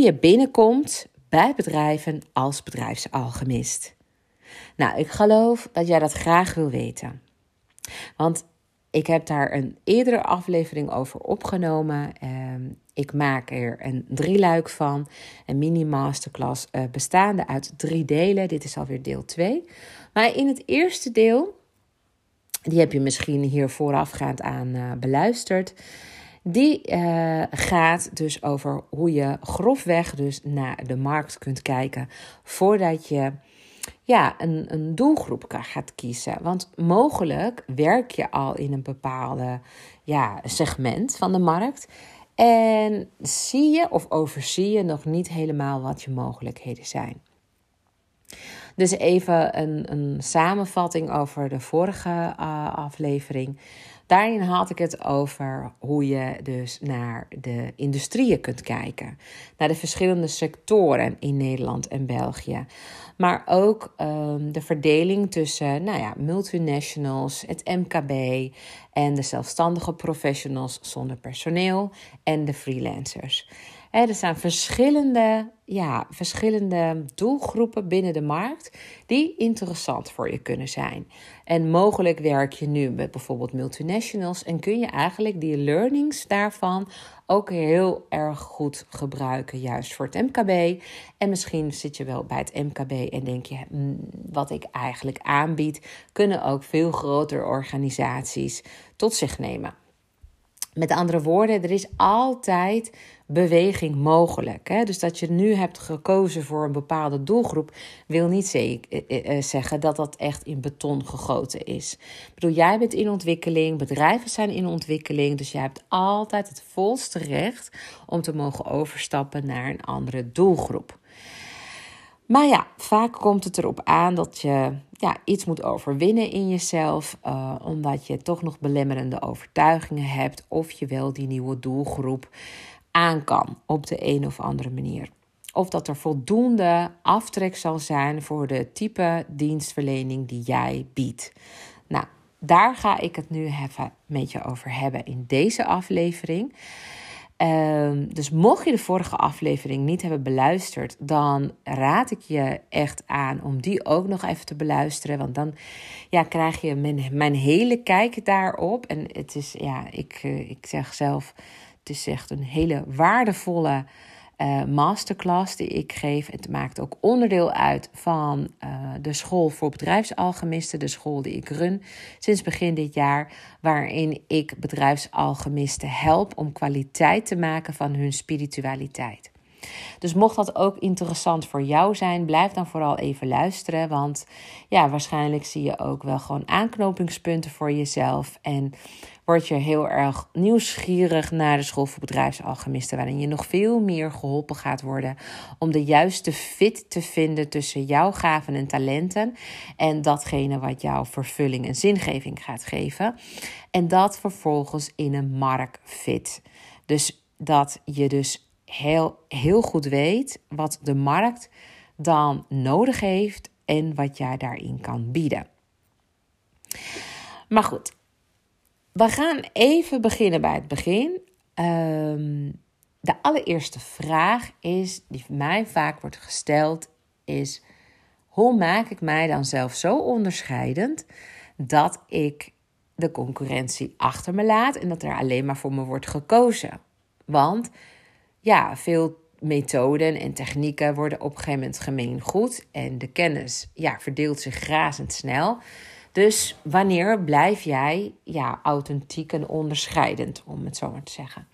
Je binnenkomt bij bedrijven als bedrijfsalchemist. Nou, ik geloof dat jij dat graag wil weten. Want ik heb daar een eerdere aflevering over opgenomen. Ehm, ik maak er een drieluik van. Een mini-masterclass uh, bestaande uit drie delen. Dit is alweer deel 2. Maar in het eerste deel, die heb je misschien hier voorafgaand aan uh, beluisterd. Die uh, gaat dus over hoe je grofweg dus naar de markt kunt kijken voordat je ja, een, een doelgroep gaat kiezen. Want mogelijk werk je al in een bepaalde ja, segment van de markt. En zie je of overzie je nog niet helemaal wat je mogelijkheden zijn. Dus even een, een samenvatting over de vorige uh, aflevering. Daarin had ik het over hoe je dus naar de industrieën kunt kijken. Naar de verschillende sectoren in Nederland en België. Maar ook um, de verdeling tussen nou ja, multinationals, het MKB en de zelfstandige professionals zonder personeel en de freelancers. Er zijn verschillende, ja, verschillende doelgroepen binnen de markt die interessant voor je kunnen zijn. En mogelijk werk je nu met bijvoorbeeld multinationals en kun je eigenlijk die learnings daarvan ook heel erg goed gebruiken, juist voor het MKB. En misschien zit je wel bij het MKB en denk je, hmm, wat ik eigenlijk aanbied, kunnen ook veel grotere organisaties tot zich nemen. Met andere woorden, er is altijd beweging mogelijk. Hè? Dus dat je nu hebt gekozen voor een bepaalde doelgroep, wil niet zeker, eh, eh, zeggen dat dat echt in beton gegoten is. Ik bedoel, jij bent in ontwikkeling, bedrijven zijn in ontwikkeling, dus jij hebt altijd het volste recht om te mogen overstappen naar een andere doelgroep. Maar ja, vaak komt het erop aan dat je ja, iets moet overwinnen in jezelf, omdat je toch nog belemmerende overtuigingen hebt of je wel die nieuwe doelgroep aan kan op de een of andere manier. Of dat er voldoende aftrek zal zijn voor de type dienstverlening die jij biedt. Nou, daar ga ik het nu even met je over hebben in deze aflevering. Um, dus mocht je de vorige aflevering niet hebben beluisterd, dan raad ik je echt aan om die ook nog even te beluisteren. Want dan ja, krijg je mijn, mijn hele kijk daarop. En het is, ja, ik, uh, ik zeg zelf, het is echt een hele waardevolle uh, masterclass die ik geef. Het maakt ook onderdeel uit van uh, de school voor bedrijfsalchemisten, de school die ik run sinds begin dit jaar, waarin ik bedrijfsalchemisten help om kwaliteit te maken van hun spiritualiteit. Dus mocht dat ook interessant voor jou zijn, blijf dan vooral even luisteren. Want ja, waarschijnlijk zie je ook wel gewoon aanknopingspunten voor jezelf. En word je heel erg nieuwsgierig naar de school voor bedrijfsalchemisten, waarin je nog veel meer geholpen gaat worden om de juiste fit te vinden tussen jouw gaven en talenten en datgene wat jouw vervulling en zingeving gaat geven. En dat vervolgens in een markt fit. Dus dat je dus heel, heel goed weet wat de markt dan nodig heeft en wat jij daarin kan bieden. Maar goed, we gaan even beginnen bij het begin. Um, de allereerste vraag is, die mij vaak wordt gesteld, is: hoe maak ik mij dan zelf zo onderscheidend dat ik de concurrentie achter me laat en dat er alleen maar voor me wordt gekozen? Want ja, veel methoden en technieken worden op een gegeven moment gemeen goed en de kennis ja, verdeelt zich razendsnel. Dus wanneer blijf jij ja, authentiek en onderscheidend, om het zo maar te zeggen?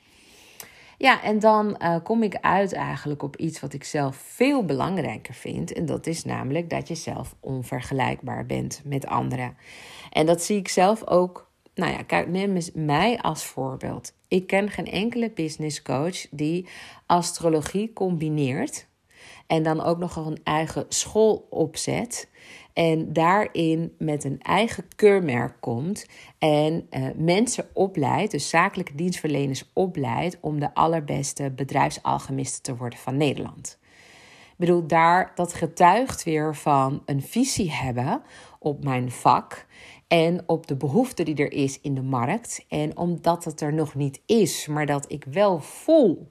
Ja, en dan uh, kom ik uit eigenlijk op iets wat ik zelf veel belangrijker vind. En dat is namelijk dat je zelf onvergelijkbaar bent met anderen. En dat zie ik zelf ook. Nou ja, kijk, neem mij als voorbeeld. Ik ken geen enkele business coach die astrologie combineert. En dan ook nog een eigen school opzet. En daarin met een eigen keurmerk komt. En uh, mensen opleidt, dus zakelijke dienstverleners opleidt. om de allerbeste bedrijfsalchemisten te worden van Nederland. Ik bedoel, daar, dat getuigt weer van een visie hebben op mijn vak. En op de behoefte die er is in de markt. En omdat het er nog niet is, maar dat ik wel voel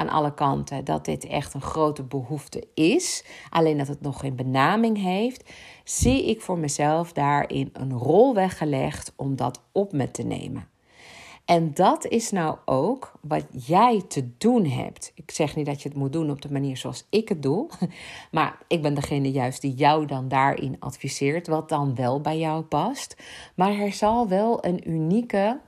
aan alle kanten dat dit echt een grote behoefte is, alleen dat het nog geen benaming heeft, zie ik voor mezelf daarin een rol weggelegd om dat op me te nemen. En dat is nou ook wat jij te doen hebt. Ik zeg niet dat je het moet doen op de manier zoals ik het doe, maar ik ben degene juist die jou dan daarin adviseert, wat dan wel bij jou past. Maar er zal wel een unieke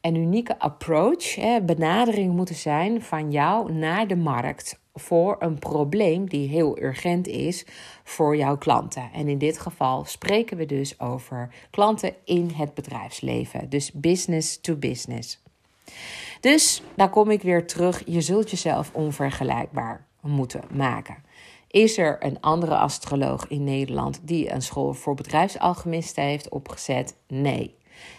een unieke approach, hè, benadering moeten zijn van jou naar de markt voor een probleem die heel urgent is voor jouw klanten. En in dit geval spreken we dus over klanten in het bedrijfsleven, dus business to business. Dus daar kom ik weer terug. Je zult jezelf onvergelijkbaar moeten maken. Is er een andere astroloog in Nederland die een school voor bedrijfsalchemisten heeft opgezet? Nee.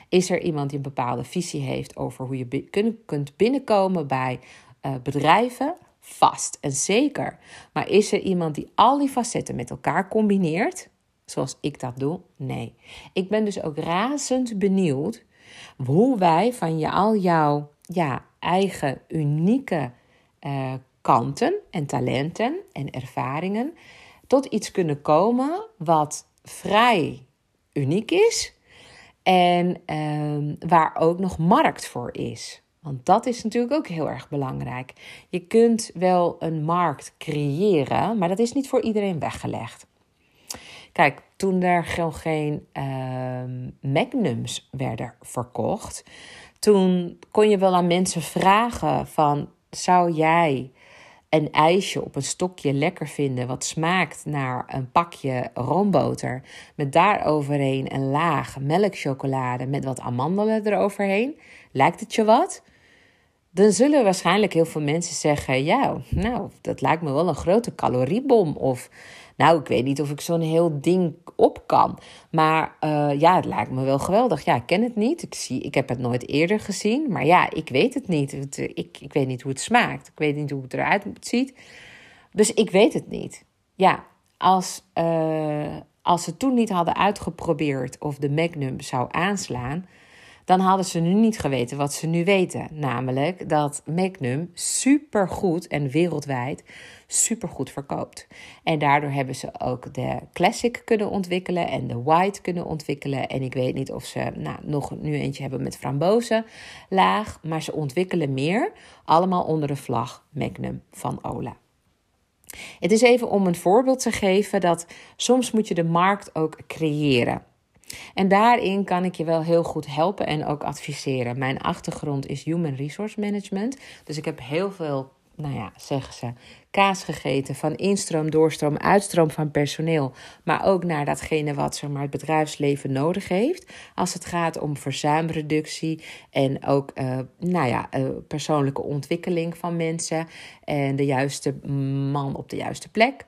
Is er iemand die een bepaalde visie heeft over hoe je kunt binnenkomen bij uh, bedrijven? Vast en zeker. Maar is er iemand die al die facetten met elkaar combineert? Zoals ik dat doe? Nee. Ik ben dus ook razend benieuwd hoe wij van je, al jouw ja, eigen unieke uh, kanten en talenten en ervaringen tot iets kunnen komen wat vrij uniek is en um, waar ook nog markt voor is. Want dat is natuurlijk ook heel erg belangrijk. Je kunt wel een markt creëren, maar dat is niet voor iedereen weggelegd. Kijk, toen er nog geen uh, magnums werden verkocht, toen kon je wel aan mensen vragen van, zou jij een ijsje op een stokje lekker vinden, wat smaakt naar een pakje roomboter, met daaroverheen een laag melkchocolade met wat amandelen eroverheen, lijkt het je wat? Dan zullen waarschijnlijk heel veel mensen zeggen: Ja, nou, dat lijkt me wel een grote caloriebom. Of nou, ik weet niet of ik zo'n heel ding op kan. Maar uh, ja, het lijkt me wel geweldig. Ja, ik ken het niet. Ik, zie, ik heb het nooit eerder gezien. Maar ja, ik weet het niet. Eh, ik, ik weet niet hoe het smaakt. Ik weet niet hoe het eruit ziet. Dus ik weet het niet. Ja, als, uh, als ze toen niet hadden uitgeprobeerd of de Magnum zou aanslaan dan hadden ze nu niet geweten wat ze nu weten. Namelijk dat Magnum supergoed en wereldwijd supergoed verkoopt. En daardoor hebben ze ook de Classic kunnen ontwikkelen en de White kunnen ontwikkelen. En ik weet niet of ze nou, nog nu eentje hebben met frambozen laag, maar ze ontwikkelen meer. Allemaal onder de vlag Magnum van Ola. Het is even om een voorbeeld te geven dat soms moet je de markt ook creëren. En daarin kan ik je wel heel goed helpen en ook adviseren. Mijn achtergrond is Human Resource Management. Dus ik heb heel veel, nou ja, zeggen ze, kaas gegeten van instroom, doorstroom, uitstroom van personeel. Maar ook naar datgene wat zeg maar, het bedrijfsleven nodig heeft. Als het gaat om verzuimreductie en ook uh, nou ja, uh, persoonlijke ontwikkeling van mensen. En de juiste man op de juiste plek.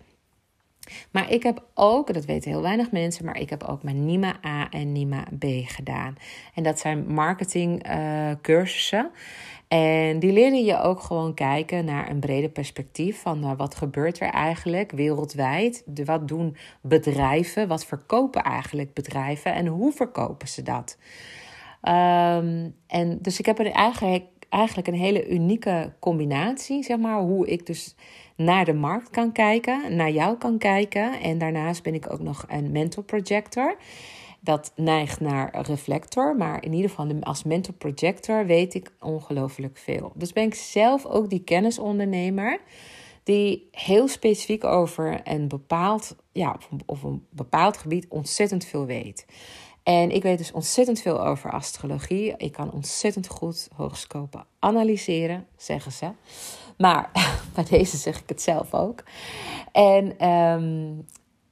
Maar ik heb ook, dat weten heel weinig mensen, maar ik heb ook mijn NIMA A en NIMA B gedaan. En dat zijn marketingcursussen. Uh, en die leren je ook gewoon kijken naar een breder perspectief van uh, wat gebeurt er eigenlijk wereldwijd? De, wat doen bedrijven? Wat verkopen eigenlijk bedrijven en hoe verkopen ze dat? Um, en dus ik heb er eigenlijk, eigenlijk een hele unieke combinatie, zeg maar, hoe ik dus naar de markt kan kijken, naar jou kan kijken. En daarnaast ben ik ook nog een mental projector. Dat neigt naar reflector, maar in ieder geval als mental projector weet ik ongelooflijk veel. Dus ben ik zelf ook die kennisondernemer die heel specifiek over een bepaald, ja, of een bepaald gebied ontzettend veel weet. En ik weet dus ontzettend veel over astrologie. Ik kan ontzettend goed horoscopen analyseren, zeggen ze. Maar bij deze zeg ik het zelf ook. En um,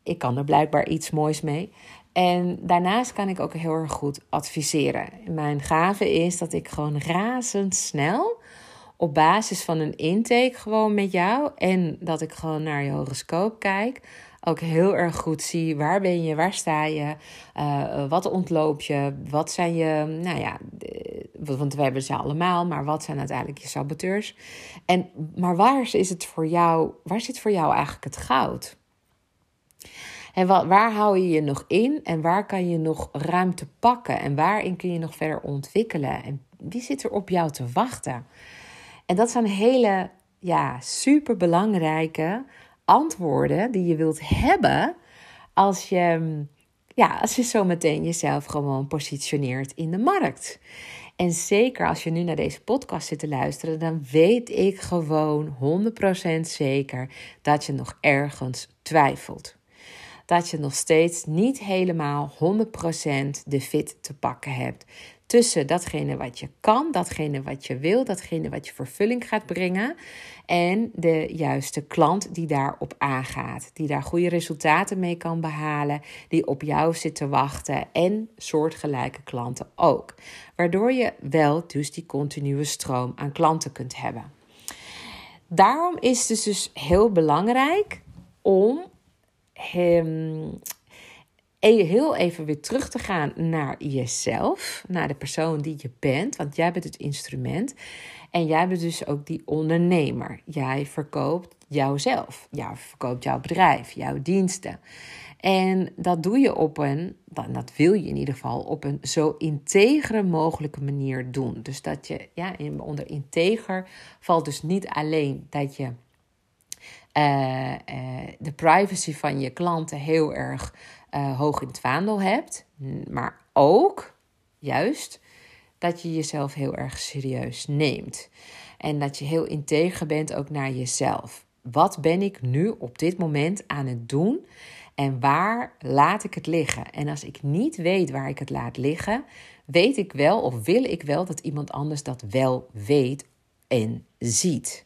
ik kan er blijkbaar iets moois mee. En daarnaast kan ik ook heel erg goed adviseren. Mijn gave is dat ik gewoon razendsnel op basis van een intake gewoon met jou en dat ik gewoon naar je horoscoop kijk ook heel erg goed zie waar ben je, waar sta je, uh, wat ontloop je, wat zijn je, nou ja, want we hebben ze allemaal, maar wat zijn uiteindelijk je saboteurs? En, maar waar is het voor jou, waar zit voor jou eigenlijk het goud? En wat, waar hou je je nog in en waar kan je nog ruimte pakken en waarin kun je nog verder ontwikkelen? En wie zit er op jou te wachten? En dat zijn hele ja, super belangrijke antwoorden die je wilt hebben als je, ja, als je zo meteen jezelf gewoon positioneert in de markt. En zeker als je nu naar deze podcast zit te luisteren, dan weet ik gewoon 100% zeker dat je nog ergens twijfelt. Dat je nog steeds niet helemaal 100% de fit te pakken hebt tussen datgene wat je kan, datgene wat je wil, datgene wat je vervulling gaat brengen en de juiste klant die daarop aangaat, die daar goede resultaten mee kan behalen, die op jou zit te wachten en soortgelijke klanten ook. Waardoor je wel dus die continue stroom aan klanten kunt hebben. Daarom is het dus heel belangrijk om heel even weer terug te gaan naar jezelf, naar de persoon die je bent, want jij bent het instrument en jij bent dus ook die ondernemer. Jij verkoopt jouzelf, jij verkoopt jouw bedrijf, jouw diensten. En dat doe je op een, dat wil je in ieder geval, op een zo integere mogelijke manier doen. Dus dat je, ja, onder integer valt dus niet alleen dat je uh, de privacy van je klanten heel erg uh, hoog in het vaandel hebt, maar ook juist dat je jezelf heel erg serieus neemt. En dat je heel integer bent ook naar jezelf. Wat ben ik nu op dit moment aan het doen en waar laat ik het liggen? En als ik niet weet waar ik het laat liggen, weet ik wel of wil ik wel dat iemand anders dat wel weet en ziet.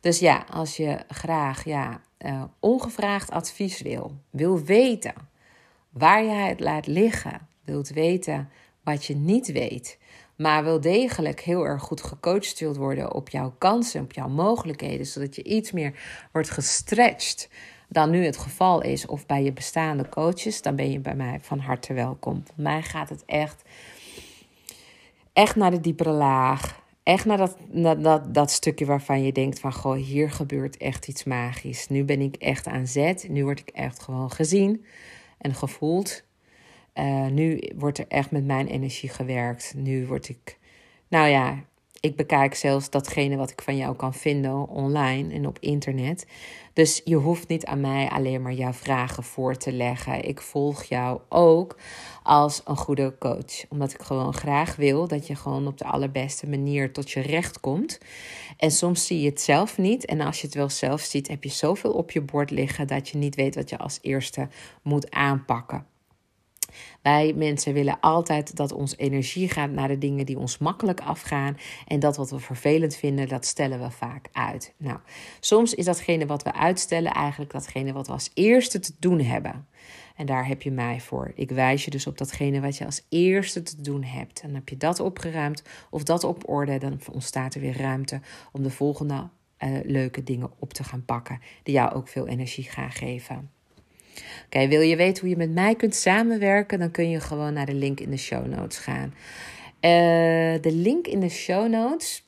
Dus ja, als je graag ja, uh, ongevraagd advies wil, wil weten waar je het laat liggen, wilt weten wat je niet weet, maar wel degelijk heel erg goed gecoacht wilt worden op jouw kansen, op jouw mogelijkheden, zodat je iets meer wordt gestretched dan nu het geval is, of bij je bestaande coaches, dan ben je bij mij van harte welkom. Bij mij gaat het echt, echt naar de diepere laag. Echt naar dat, dat, dat stukje waarvan je denkt van, goh, hier gebeurt echt iets magisch. Nu ben ik echt aan zet. Nu word ik echt gewoon gezien en gevoeld. Uh, nu wordt er echt met mijn energie gewerkt. Nu word ik, nou ja, ik bekijk zelfs datgene wat ik van jou kan vinden online en op internet. Dus je hoeft niet aan mij alleen maar jouw vragen voor te leggen. Ik volg jou ook als een goede coach. Omdat ik gewoon graag wil dat je gewoon op de allerbeste manier tot je recht komt. En soms zie je het zelf niet. En als je het wel zelf ziet, heb je zoveel op je bord liggen dat je niet weet wat je als eerste moet aanpakken. Wij mensen willen altijd dat ons energie gaat naar de dingen die ons makkelijk afgaan. En dat wat we vervelend vinden, dat stellen we vaak uit. Nou, soms is datgene wat we uitstellen eigenlijk datgene wat we als eerste te doen hebben. En daar heb je mij voor. Ik wijs je dus op datgene wat je als eerste te doen hebt. En heb je dat opgeruimd of dat op orde, dan ontstaat er weer ruimte om de volgende uh, leuke dingen op te gaan pakken, die jou ook veel energie gaan geven. Oké, wil je weten hoe je met mij kunt samenwerken? Dan kun je gewoon naar de link in de show notes gaan. Uh, de link in de show notes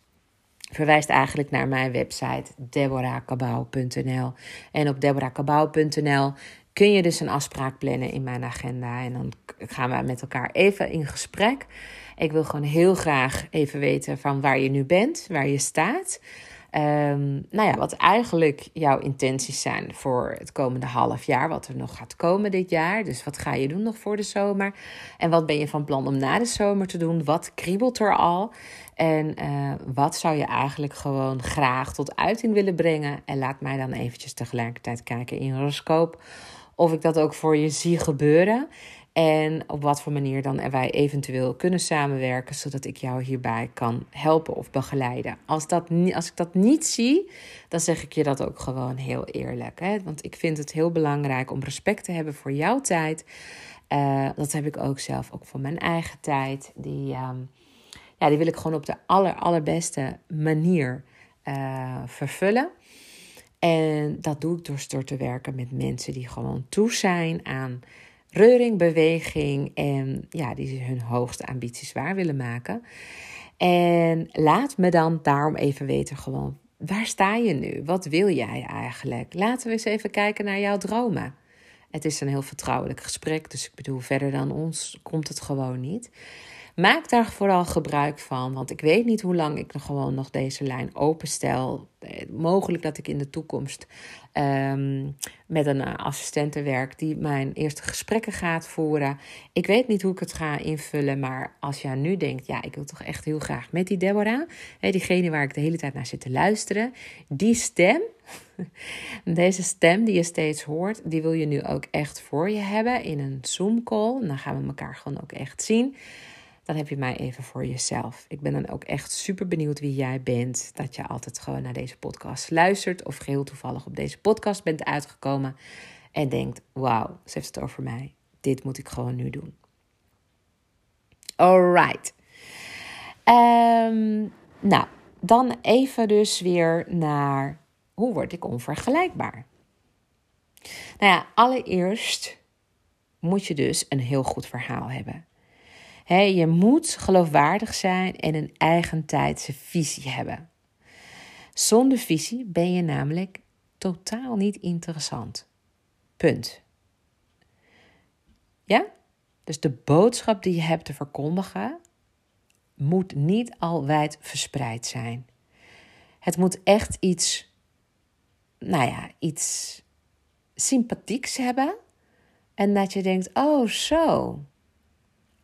verwijst eigenlijk naar mijn website deborahkabau.nl. En op deborahkabau.nl kun je dus een afspraak plannen in mijn agenda. En dan gaan we met elkaar even in gesprek. Ik wil gewoon heel graag even weten van waar je nu bent, waar je staat. Um, nou ja, wat eigenlijk jouw intenties zijn voor het komende half jaar, wat er nog gaat komen dit jaar. Dus wat ga je doen nog voor de zomer? En wat ben je van plan om na de zomer te doen? Wat kriebelt er al? En uh, wat zou je eigenlijk gewoon graag tot uiting willen brengen? En laat mij dan eventjes tegelijkertijd kijken in horoscoop of ik dat ook voor je zie gebeuren. En op wat voor manier dan wij eventueel kunnen samenwerken, zodat ik jou hierbij kan helpen of begeleiden. Als, dat, als ik dat niet zie, dan zeg ik je dat ook gewoon heel eerlijk. Hè? Want ik vind het heel belangrijk om respect te hebben voor jouw tijd. Uh, dat heb ik ook zelf, ook voor mijn eigen tijd. Die, um, ja, die wil ik gewoon op de aller, allerbeste manier uh, vervullen. En dat doe ik door, door te werken met mensen die gewoon toe zijn aan reuring, beweging en ja, die hun hoogste ambities waar willen maken. En laat me dan daarom even weten gewoon, waar sta je nu? Wat wil jij eigenlijk? Laten we eens even kijken naar jouw dromen. Het is een heel vertrouwelijk gesprek, dus ik bedoel, verder dan ons komt het gewoon niet. Maak daar vooral gebruik van, want ik weet niet hoe lang ik nog gewoon nog deze lijn openstel. Eh, mogelijk dat ik in de toekomst ehm, met een uh, assistente werk die mijn eerste gesprekken gaat voeren. Ik weet niet hoe ik het ga invullen, maar als jij nu denkt, ja, ik wil toch echt heel graag met die Deborah, hè, diegene waar ik de hele tijd naar zit te luisteren, die stem, deze stem die je steeds hoort, die wil je nu ook echt voor je hebben in een Zoom call. Dan gaan we elkaar gewoon ook echt zien dan heb je mij even voor jezelf. Ik ben dan ook echt super benieuwd wie jij bent. Dat je altijd gewoon naar deze podcast luistert. Of geheel toevallig op deze podcast bent uitgekomen. En denkt: wauw, ze heeft het over mij. Dit moet ik gewoon nu doen. Alright. Um, nou, dan even dus weer naar hoe word ik onvergelijkbaar? Nou ja, allereerst moet je dus een heel goed verhaal hebben je moet geloofwaardig zijn en een eigentijdse visie hebben. Zonder visie ben je namelijk totaal niet interessant. Punt. Ja? Dus de boodschap die je hebt te verkondigen moet niet al wijd verspreid zijn. Het moet echt iets, nou ja, iets sympathieks hebben. En dat je denkt, oh zo,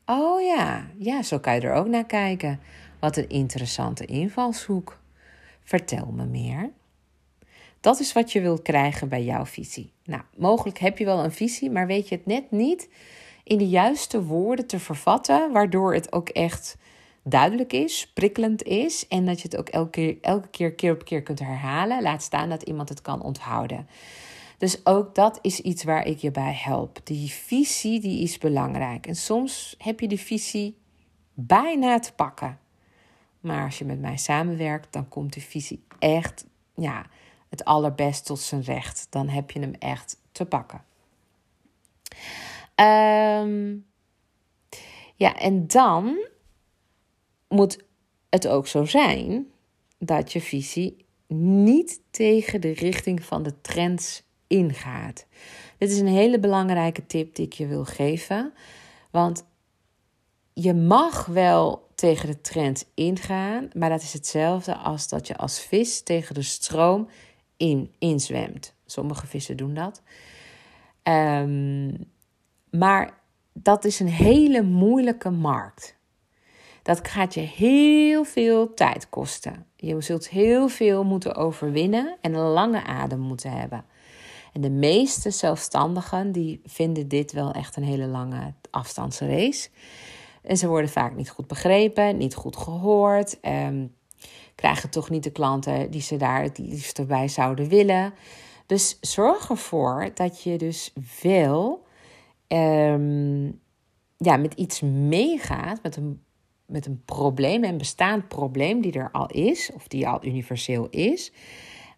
Oh ja, ja, zo kan je er ook naar kijken. Wat een interessante invalshoek. Vertel me meer. Dat is wat je wilt krijgen bij jouw visie. Nou, mogelijk heb je wel een visie, maar weet je het net niet in de juiste woorden te vervatten, waardoor het ook echt duidelijk is, prikkelend is en dat je het ook elke keer, elke keer, keer op keer kunt herhalen. Laat staan dat iemand het kan onthouden. Dus ook dat is iets waar ik je bij help. Die visie die is belangrijk. En soms heb je de visie bijna te pakken. Maar als je met mij samenwerkt, dan komt de visie echt ja, het allerbest tot zijn recht. Dan heb je hem echt te pakken. Um, ja, en dan moet het ook zo zijn dat je visie niet tegen de richting van de trends ingaat. Dit is een hele belangrijke tip die ik je wil geven. Want je mag wel tegen de trend ingaan, maar dat is hetzelfde als dat je als vis tegen de stroom in inzwemt. Sommige vissen doen dat. Um, maar dat is een hele moeilijke markt. Dat gaat je heel veel tijd kosten. Je zult heel veel moeten overwinnen en een lange adem moeten hebben. En de meeste zelfstandigen die vinden dit wel echt een hele lange afstandsrace. En ze worden vaak niet goed begrepen, niet goed gehoord. Um, krijgen toch niet de klanten die ze daar het liefst bij zouden willen. Dus zorg ervoor dat je dus wel um, ja, met iets meegaat, met een, met een probleem, een bestaand probleem die er al is, of die al universeel is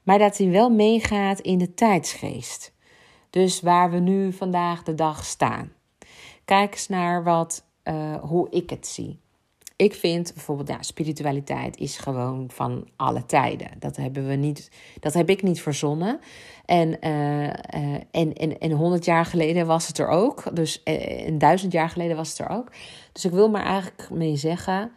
maar dat hij wel meegaat in de tijdsgeest. Dus waar we nu vandaag de dag staan. Kijk eens naar wat, uh, hoe ik het zie. Ik vind bijvoorbeeld, ja, spiritualiteit is gewoon van alle tijden. Dat hebben we niet, dat heb ik niet verzonnen. En, uh, en, en, en honderd jaar geleden was het er ook. Dus een duizend jaar geleden was het er ook. Dus ik wil maar eigenlijk mee zeggen,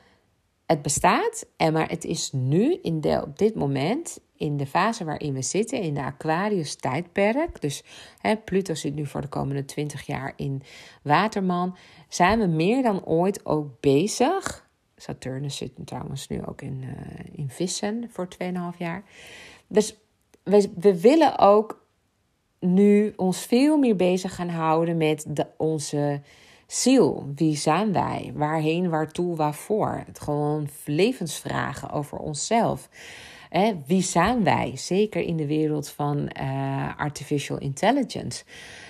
het bestaat. En maar het is nu, in de, op dit moment, in de fase waarin we zitten, in de Aquarius-tijdperk. Dus hè, Pluto zit nu voor de komende 20 jaar in Waterman. Zijn we meer dan ooit ook bezig. Saturnus zit trouwens nu ook in, uh, in Vissen voor 2,5 jaar. Dus we, we willen ook nu ons veel meer bezig gaan houden met onze ziel. Wie zijn wij? Waarheen, waartoe, waarvoor? Het gewoon levensvragen over onszelf. Wie zijn wij? Zeker in de wereld van uh, artificial intelligence.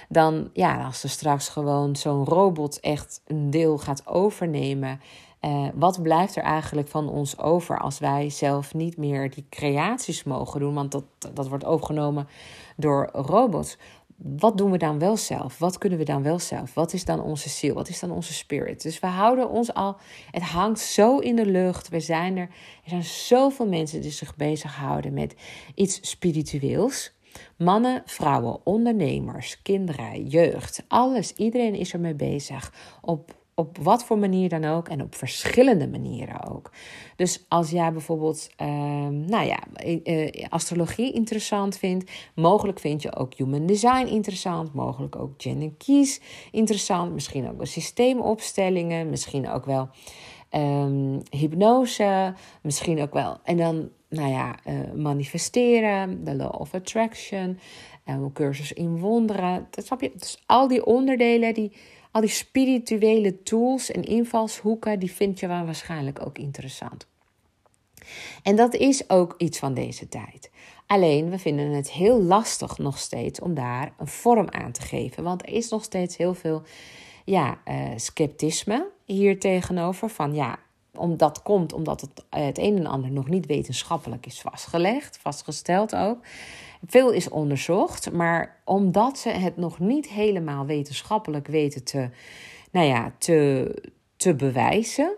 Dan, ja, als er straks gewoon zo'n robot echt een deel gaat overnemen. Uh, wat blijft er eigenlijk van ons over als wij zelf niet meer die creaties mogen doen? Want dat, dat wordt overgenomen door robots wat doen we dan wel zelf? Wat kunnen we dan wel zelf? Wat is dan onze ziel? Wat is dan onze spirit? Dus we houden ons al, het hangt zo in de lucht. We zijn er, er zijn zoveel mensen die zich bezighouden met iets spiritueels. Mannen, vrouwen, ondernemers, kinderen, jeugd, alles. Iedereen is ermee bezig op Op wat voor manier dan ook en op verschillende manieren ook. Dus als jij bijvoorbeeld, ehm, nou ja, uh, astrologie interessant vindt, mogelijk vind je ook human design interessant, mogelijk ook gender keys interessant, misschien ook wel systeemopstellingen, misschien ook wel um, hypnose, misschien ook wel. En dan, nou ja, uh, manifesteren, de law of attraction, een cursus in wonderen. Dat snap je? Dus al die onderdelen, die, al die spirituele tools en invalshoeken, die vind je wel waarschijnlijk ook interessant. En dat is ook iets van deze tijd. Alleen we vinden het heel lastig nog steeds om daar een vorm aan te geven. Want er is nog steeds heel veel ja, uh, sceptisme hier tegenover. Van ja, omdat dat komt omdat het, het een en ander nog niet wetenschappelijk is vastgelegd, vastgesteld ook. Veel is onderzocht, maar omdat ze het nog niet helemaal wetenschappelijk weten te, nou ja, te, te bewijzen,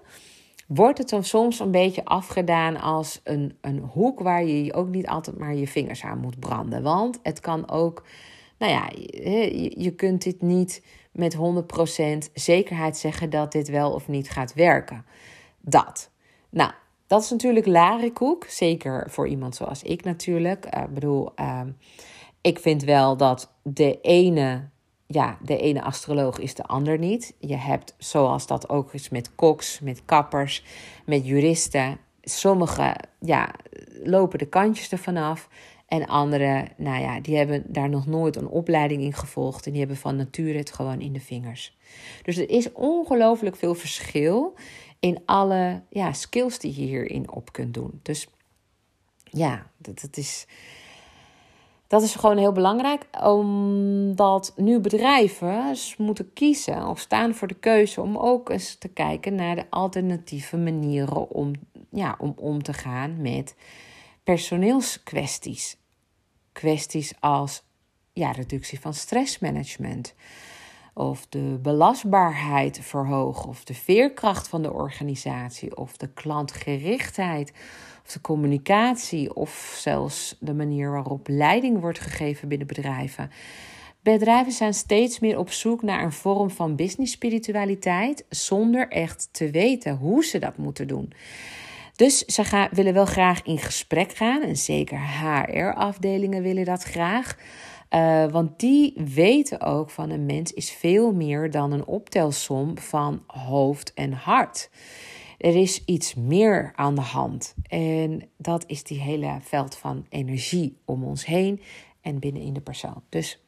wordt het dan soms een beetje afgedaan als een, een hoek waar je ook niet altijd maar je vingers aan moet branden. Want het kan ook, nou ja, je, je kunt dit niet met 100% zekerheid zeggen dat dit wel of niet gaat werken. Dat. Nou, dat is natuurlijk larikoek. Zeker voor iemand zoals ik natuurlijk. Ik bedoel, uh, ik vind wel dat de ene, ja, de ene astroloog is de ander niet. Je hebt, zoals dat ook is met koks, met kappers, met juristen. Sommige, ja, lopen de kantjes ervan af. En anderen, nou ja, die hebben daar nog nooit een opleiding in gevolgd. En die hebben van nature het gewoon in de vingers. Dus er is ongelooflijk veel verschil in alle ja, skills die je hierin op kunt doen. Dus ja, dat, is, dat is gewoon heel belangrijk. Omdat nu bedrijven moeten kiezen of staan voor de keuze om ook eens te kijken naar de alternatieve manieren om, ja, om om te gaan met personeelskwesties. Kwesties als ja, reductie van stressmanagement of de belastbaarheid verhogen, of de veerkracht van de organisatie, of de klantgerichtheid, of de communicatie, of zelfs de manier waarop leiding wordt gegeven binnen bedrijven. Bedrijven zijn steeds meer op zoek naar een vorm van business spiritualiteit zonder echt te weten hoe ze dat moeten doen. Dus ze gaan, willen wel graag in gesprek gaan en zeker HR-afdelingen willen dat graag. Uh, want die weten ook van een mens is veel meer dan een optelsom van hoofd en hart. Er is iets meer aan de hand. En dat is die hele veld van energie om ons heen en binnenin de persoon. Dus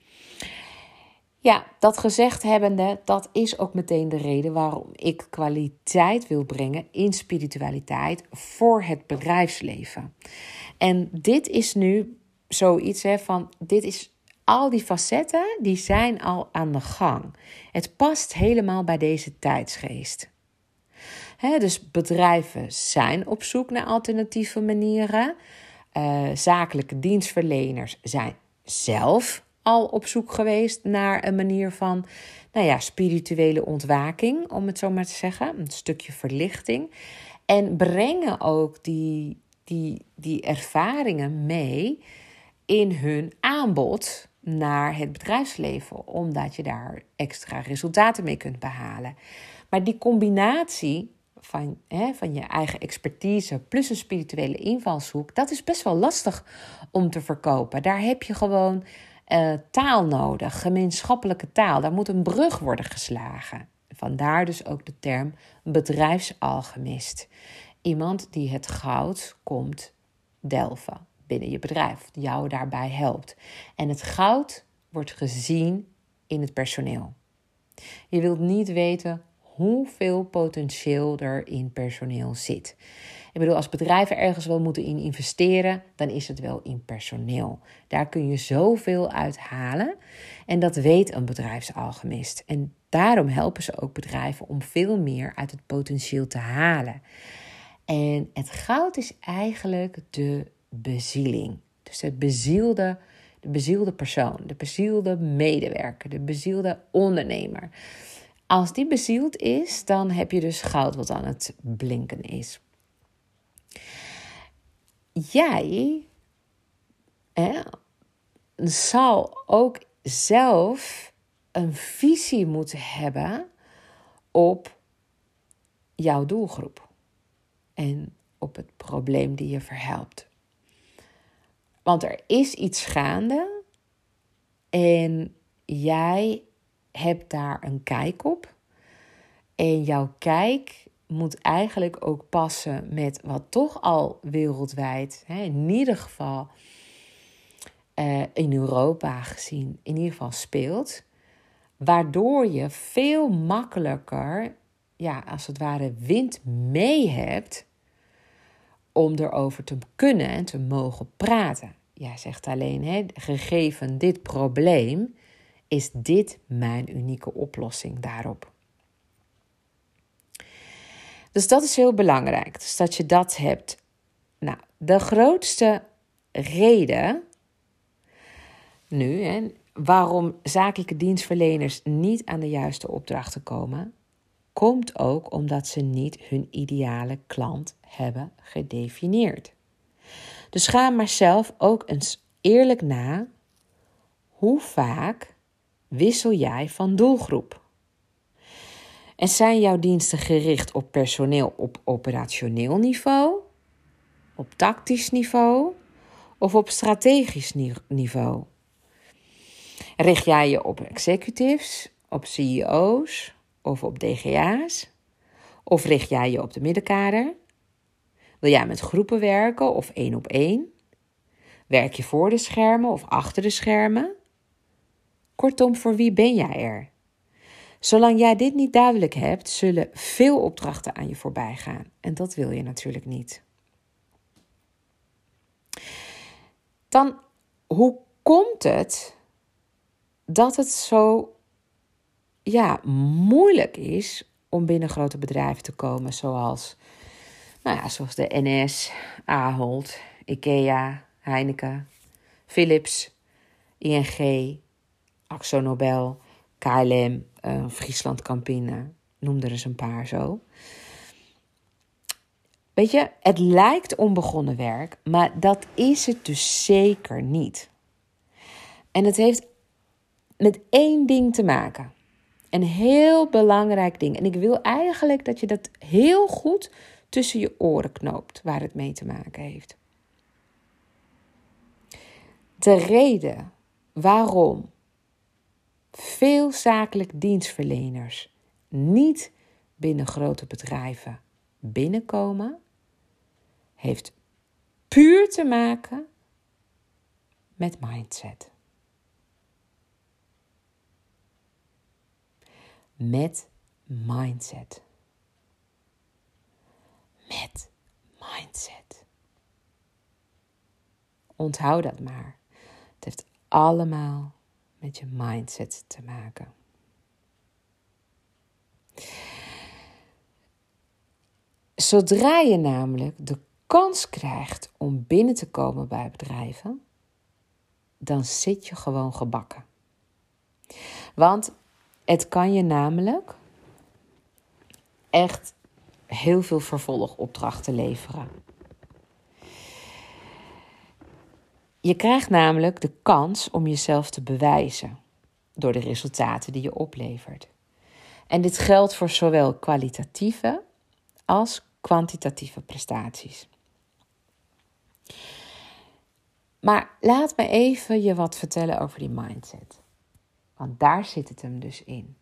ja, dat gezegd hebbende, dat is ook meteen de reden waarom ik kwaliteit wil brengen in spiritualiteit voor het bedrijfsleven. En dit is nu zoiets hè, van: dit is al die facetten die zijn al aan de gang. Het past helemaal bij deze tijdsgeest. dus bedrijven zijn op zoek naar alternatieve manieren. Uh, zakelijke dienstverleners zijn zelf al op zoek geweest naar een manier van, nou ja, spirituele ontwaking, om het zo maar te zeggen, een stukje verlichting. En brengen ook die, die, die ervaringen mee in hun aanbod naar het bedrijfsleven, omdat je daar extra resultaten mee kunt behalen. Maar die combinatie van, hè, van je eigen expertise plus een spirituele invalshoek, dat is best wel lastig om te verkopen. Daar heb je gewoon uh, taal nodig, gemeenschappelijke taal. Daar moet een brug worden geslagen. Vandaar dus ook de term bedrijfsalchemist. Iemand die het goud komt delven binnen je bedrijf, jou daarbij helpt. En het goud wordt gezien in het personeel. Je wilt niet weten hoeveel potentieel er in personeel zit. Ik bedoel, als bedrijven ergens wel moeten in investeren, dan is het wel in personeel. Daar kun je zoveel uit halen. En dat weet een bedrijfsalchemist. En daarom helpen ze ook bedrijven om veel meer uit het potentieel te halen. En het goud is eigenlijk de bezieling. Dus het bezielde, de bezielde persoon, de bezielde medewerker, de bezielde ondernemer. Als die bezield is, dan heb je dus goud wat aan het blinken is. Jij zal ook zelf een visie moeten hebben op jouw doelgroep en op het probleem die je verhelpt. Want er is iets gaande en jij hebt daar een kijk op. En jouw kijk moet eigenlijk ook passen met wat toch al wereldwijd, hè, in ieder geval uh, in Europa gezien, in ieder geval speelt. Waardoor je veel makkelijker, ja, als het ware, wind mee hebt om erover te kunnen en te mogen praten. Jij zegt alleen, hè, gegeven dit probleem, is dit mijn unieke oplossing daarop. Dus dat is heel belangrijk. Dus dat je dat hebt. Nou, de grootste reden nu, hè, waarom zakelijke dienstverleners niet aan de juiste opdrachten komen, komt ook omdat ze niet hun ideale klant hebben gedefinieerd. Dus ga maar zelf ook eens eerlijk na hoe vaak wissel jij van doelgroep? En zijn jouw diensten gericht op personeel op operationeel niveau, op tactisch niveau of op strategisch niveau? Richt jij je op executives, op CEO's of op DGA's? Of richt jij je op de middenkader? Wil jij met groepen werken of één op één? Werk je voor de schermen of achter de schermen? Kortom, voor wie ben jij er? Zolang jij dit niet duidelijk hebt, zullen veel opdrachten aan je voorbij gaan. En dat wil je natuurlijk niet. Dan, hoe komt het dat het zo ja, moeilijk is om binnen grote bedrijven te komen, zoals, nou ja, zoals de NS, Ahold, IKEA, Heineken, Philips, ING, Axo Nobel, KLM, uh, Friesland Campina, noem er eens een paar zo. Weet je, het lijkt onbegonnen werk, maar dat is het dus zeker niet. En het heeft met één ding te maken. Een heel belangrijk ding. En ik wil eigenlijk dat je dat heel goed tussen je oren knoopt waar het mee te maken heeft. De reden waarom veel zakelijk dienstverleners niet binnen grote bedrijven binnenkomen, heeft puur te maken met mindset. Met mindset. Met mindset. Onthoud dat maar. Het heeft allemaal met je mindset te maken. Zodra je namelijk de kans krijgt om binnen te komen bij bedrijven, dan zit je gewoon gebakken. Want het kan je namelijk echt heel veel vervolgopdrachten leveren. Je krijgt namelijk de kans om jezelf te bewijzen door de resultaten die je oplevert. En dit geldt voor zowel kwalitatieve als kwantitatieve prestaties. Maar laat me even je wat vertellen over die mindset. Want daar zit het hem dus in.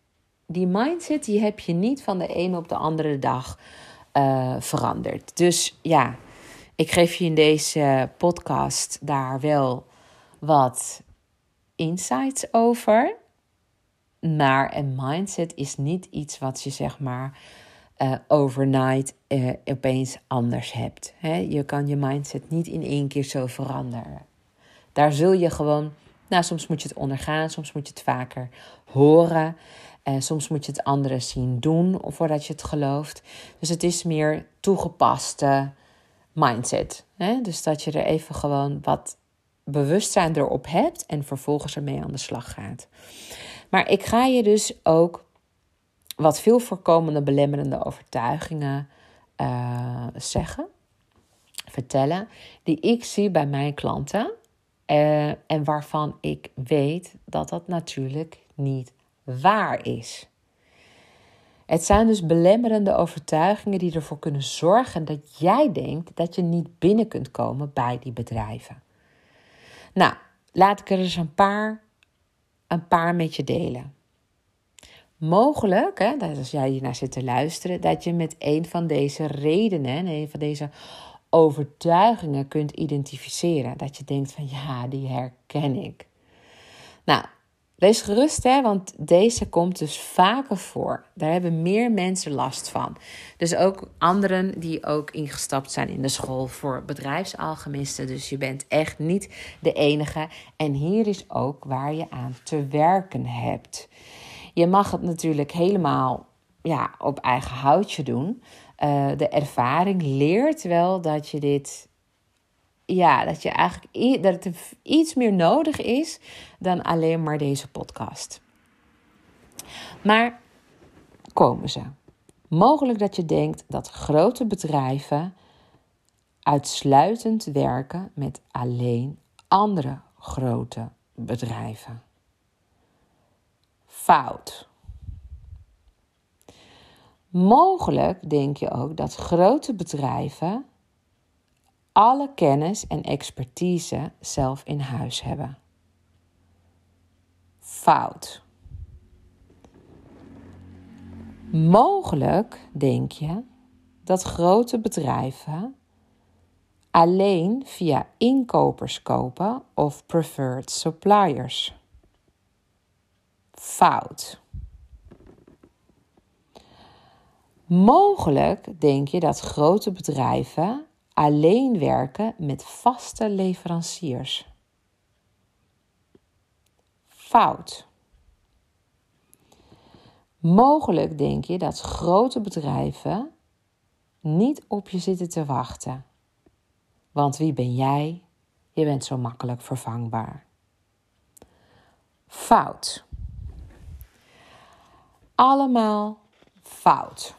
Die mindset die heb je niet van de ene op de andere dag uh, veranderd. Dus ja, ik geef je in deze podcast daar wel wat insights over. Maar een mindset is niet iets wat je zeg maar uh, overnight uh, opeens anders hebt. Je kan je mindset niet in één keer zo veranderen. Daar zul je gewoon, nou soms moet je het ondergaan, soms moet je het vaker horen. En soms moet je het anderen zien doen voordat je het gelooft. Dus het is meer toegepaste mindset. Hè? Dus dat je er even gewoon wat bewustzijn erop hebt en vervolgens ermee aan de slag gaat. Maar ik ga je dus ook wat veel voorkomende belemmerende overtuigingen uh, zeggen, vertellen, die ik zie bij mijn klanten uh, en waarvan ik weet dat dat natuurlijk niet waar is. Het zijn dus belemmerende overtuigingen die ervoor kunnen zorgen dat jij denkt dat je niet binnen kunt komen bij die bedrijven. Nou, laat ik er eens een paar, een paar met je delen. Mogelijk, hè, dat als jij hier naar zit te luisteren, dat je met een van deze redenen, een van deze overtuigingen kunt identificeren. Dat je denkt van ja, die herken ik. Nou, wees gerust hè, want deze komt dus vaker voor. Daar hebben meer mensen last van. Dus ook anderen die ook ingestapt zijn in de school voor bedrijfsalchemisten. Dus je bent echt niet de enige. En hier is ook waar je aan te werken hebt. Je mag het natuurlijk helemaal ja, op eigen houtje doen. Uh, de ervaring leert wel dat je dit. Ja, dat je eigenlijk dat iets meer nodig is dan alleen maar deze podcast. Maar komen ze. Mogelijk dat je denkt dat grote bedrijven uitsluitend werken met alleen andere grote bedrijven. Fout. Mogelijk denk je ook dat grote bedrijven alle kennis en expertise zelf in huis hebben. Fout. Mogelijk denk je dat grote bedrijven alleen via inkopers kopen of preferred suppliers. Fout. Mogelijk denk je dat grote bedrijven alleen werken met vaste leveranciers. Fout. Mogelijk denk je dat grote bedrijven niet op je zitten te wachten. Want wie ben jij? Je bent zo makkelijk vervangbaar. Fout. Allemaal fout.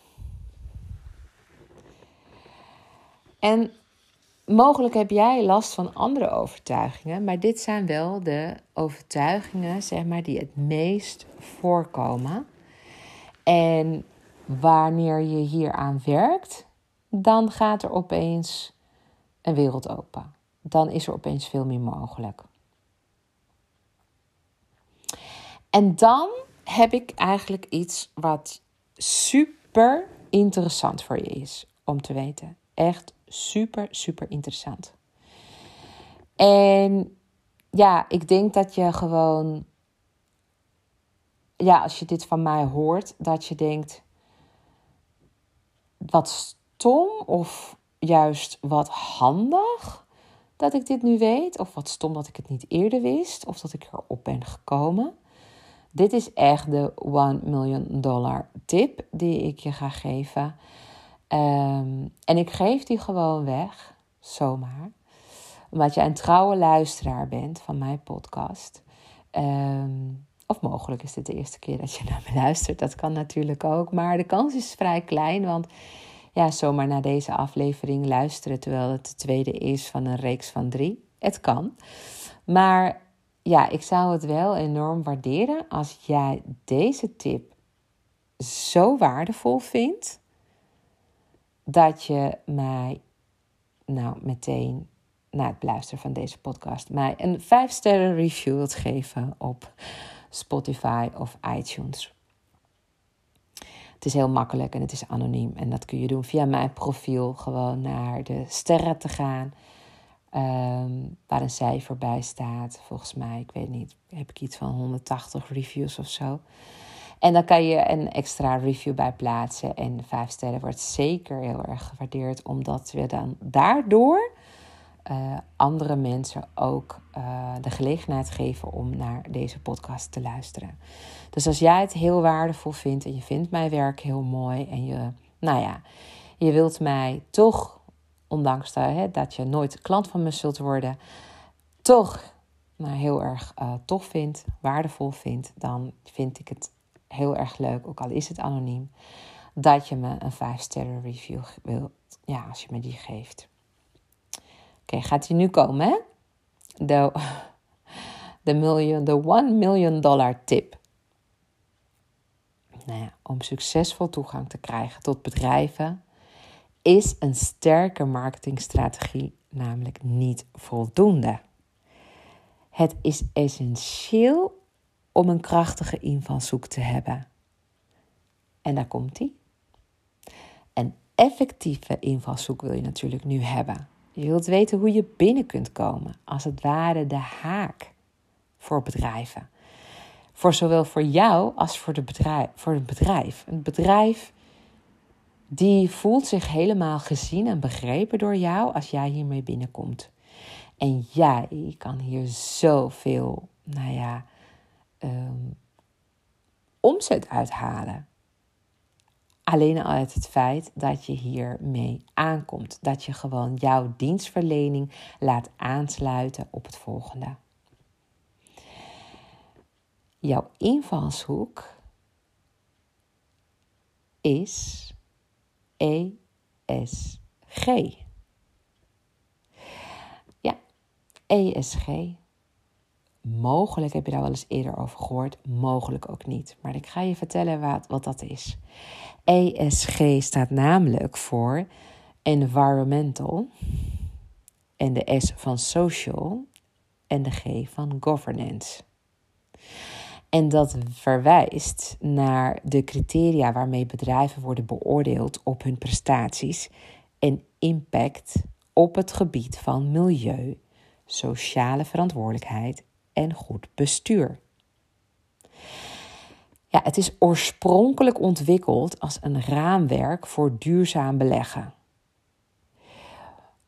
En mogelijk heb jij last van andere overtuigingen, maar dit zijn wel de overtuigingen zeg maar, die het meest voorkomen. En wanneer je hieraan werkt, dan gaat er opeens een wereld open. Dan is er opeens veel meer mogelijk. En dan heb ik eigenlijk iets wat super interessant voor je is om te weten. Echt super, super interessant. En ja, ik denk dat je gewoon, ja, als je dit van mij hoort, dat je denkt, wat stom of juist wat handig dat ik dit nu weet, of wat stom dat ik het niet eerder wist, of dat ik erop ben gekomen. Dit is echt de 1 million dollar tip die ik je ga geven. Um, en ik geef die gewoon weg, zomaar. Omdat je een trouwe luisteraar bent van mijn podcast. Um, of mogelijk is dit de eerste keer dat je naar me luistert. Dat kan natuurlijk ook. Maar de kans is vrij klein. Want ja, zomaar naar deze aflevering luisteren. Terwijl het de tweede is van een reeks van drie. Het kan. Maar ja, ik zou het wel enorm waarderen als jij deze tip zo waardevol vindt dat je mij nou meteen na het luisteren van deze podcast mij een 5 sterren review wilt geven op Spotify of iTunes. Het is heel makkelijk en het is anoniem. En dat kun je doen via mijn profiel. Gewoon naar de sterren te gaan. Um, waar een cijfer bij staat. Volgens mij, ik weet niet, heb ik iets van 180 reviews of zo. En dan kan je een extra review bij plaatsen. En vijf sterren wordt zeker heel erg gewaardeerd, omdat we dan daardoor uh, andere mensen ook uh, de gelegenheid geven om naar deze podcast te luisteren. Dus als jij het heel waardevol vindt en je vindt mijn werk heel mooi en je, nou ja, je wilt mij toch, ondanks dat, hè, dat je nooit klant van me zult worden, toch nou, heel erg uh, tof vindt, waardevol vindt, dan vind ik het heel erg leuk, ook al is het anoniem, dat je me een 5 sterren review wilt. Ja, als je me die geeft. Oké, gaat die nu komen, hè? De, de, million, de 1 million dollar tip. Nou ja, om succesvol toegang te krijgen tot bedrijven is een sterke marketingstrategie namelijk niet voldoende. Het is essentieel om een krachtige invalshoek te hebben. En daar komt die. Een effectieve invalshoek wil je natuurlijk nu hebben. Je wilt weten hoe je binnen kunt komen, als het ware de haak voor bedrijven. Voor zowel voor jou als voor, de bedrijf, voor het bedrijf. Een bedrijf die voelt zich helemaal gezien en begrepen door jou als jij hiermee binnenkomt. En jij kan hier zoveel, nou ja, um, omzet uithalen. Alleen al uit het feit dat je hiermee aankomt. Dat je gewoon jouw dienstverlening laat aansluiten op het volgende. Jouw invalshoek is ESG. Ja, ESG. Mogelijk heb je daar wel eens eerder over gehoord, mogelijk ook niet. Maar ik ga je vertellen wat, wat dat is. ESG staat namelijk voor Environmental en de S van Social en de G van Governance. En dat verwijst naar de criteria waarmee bedrijven worden beoordeeld op hun prestaties en impact op het gebied van milieu, sociale verantwoordelijkheid en goed bestuur. Ja, het is oorspronkelijk ontwikkeld als een raamwerk voor duurzaam beleggen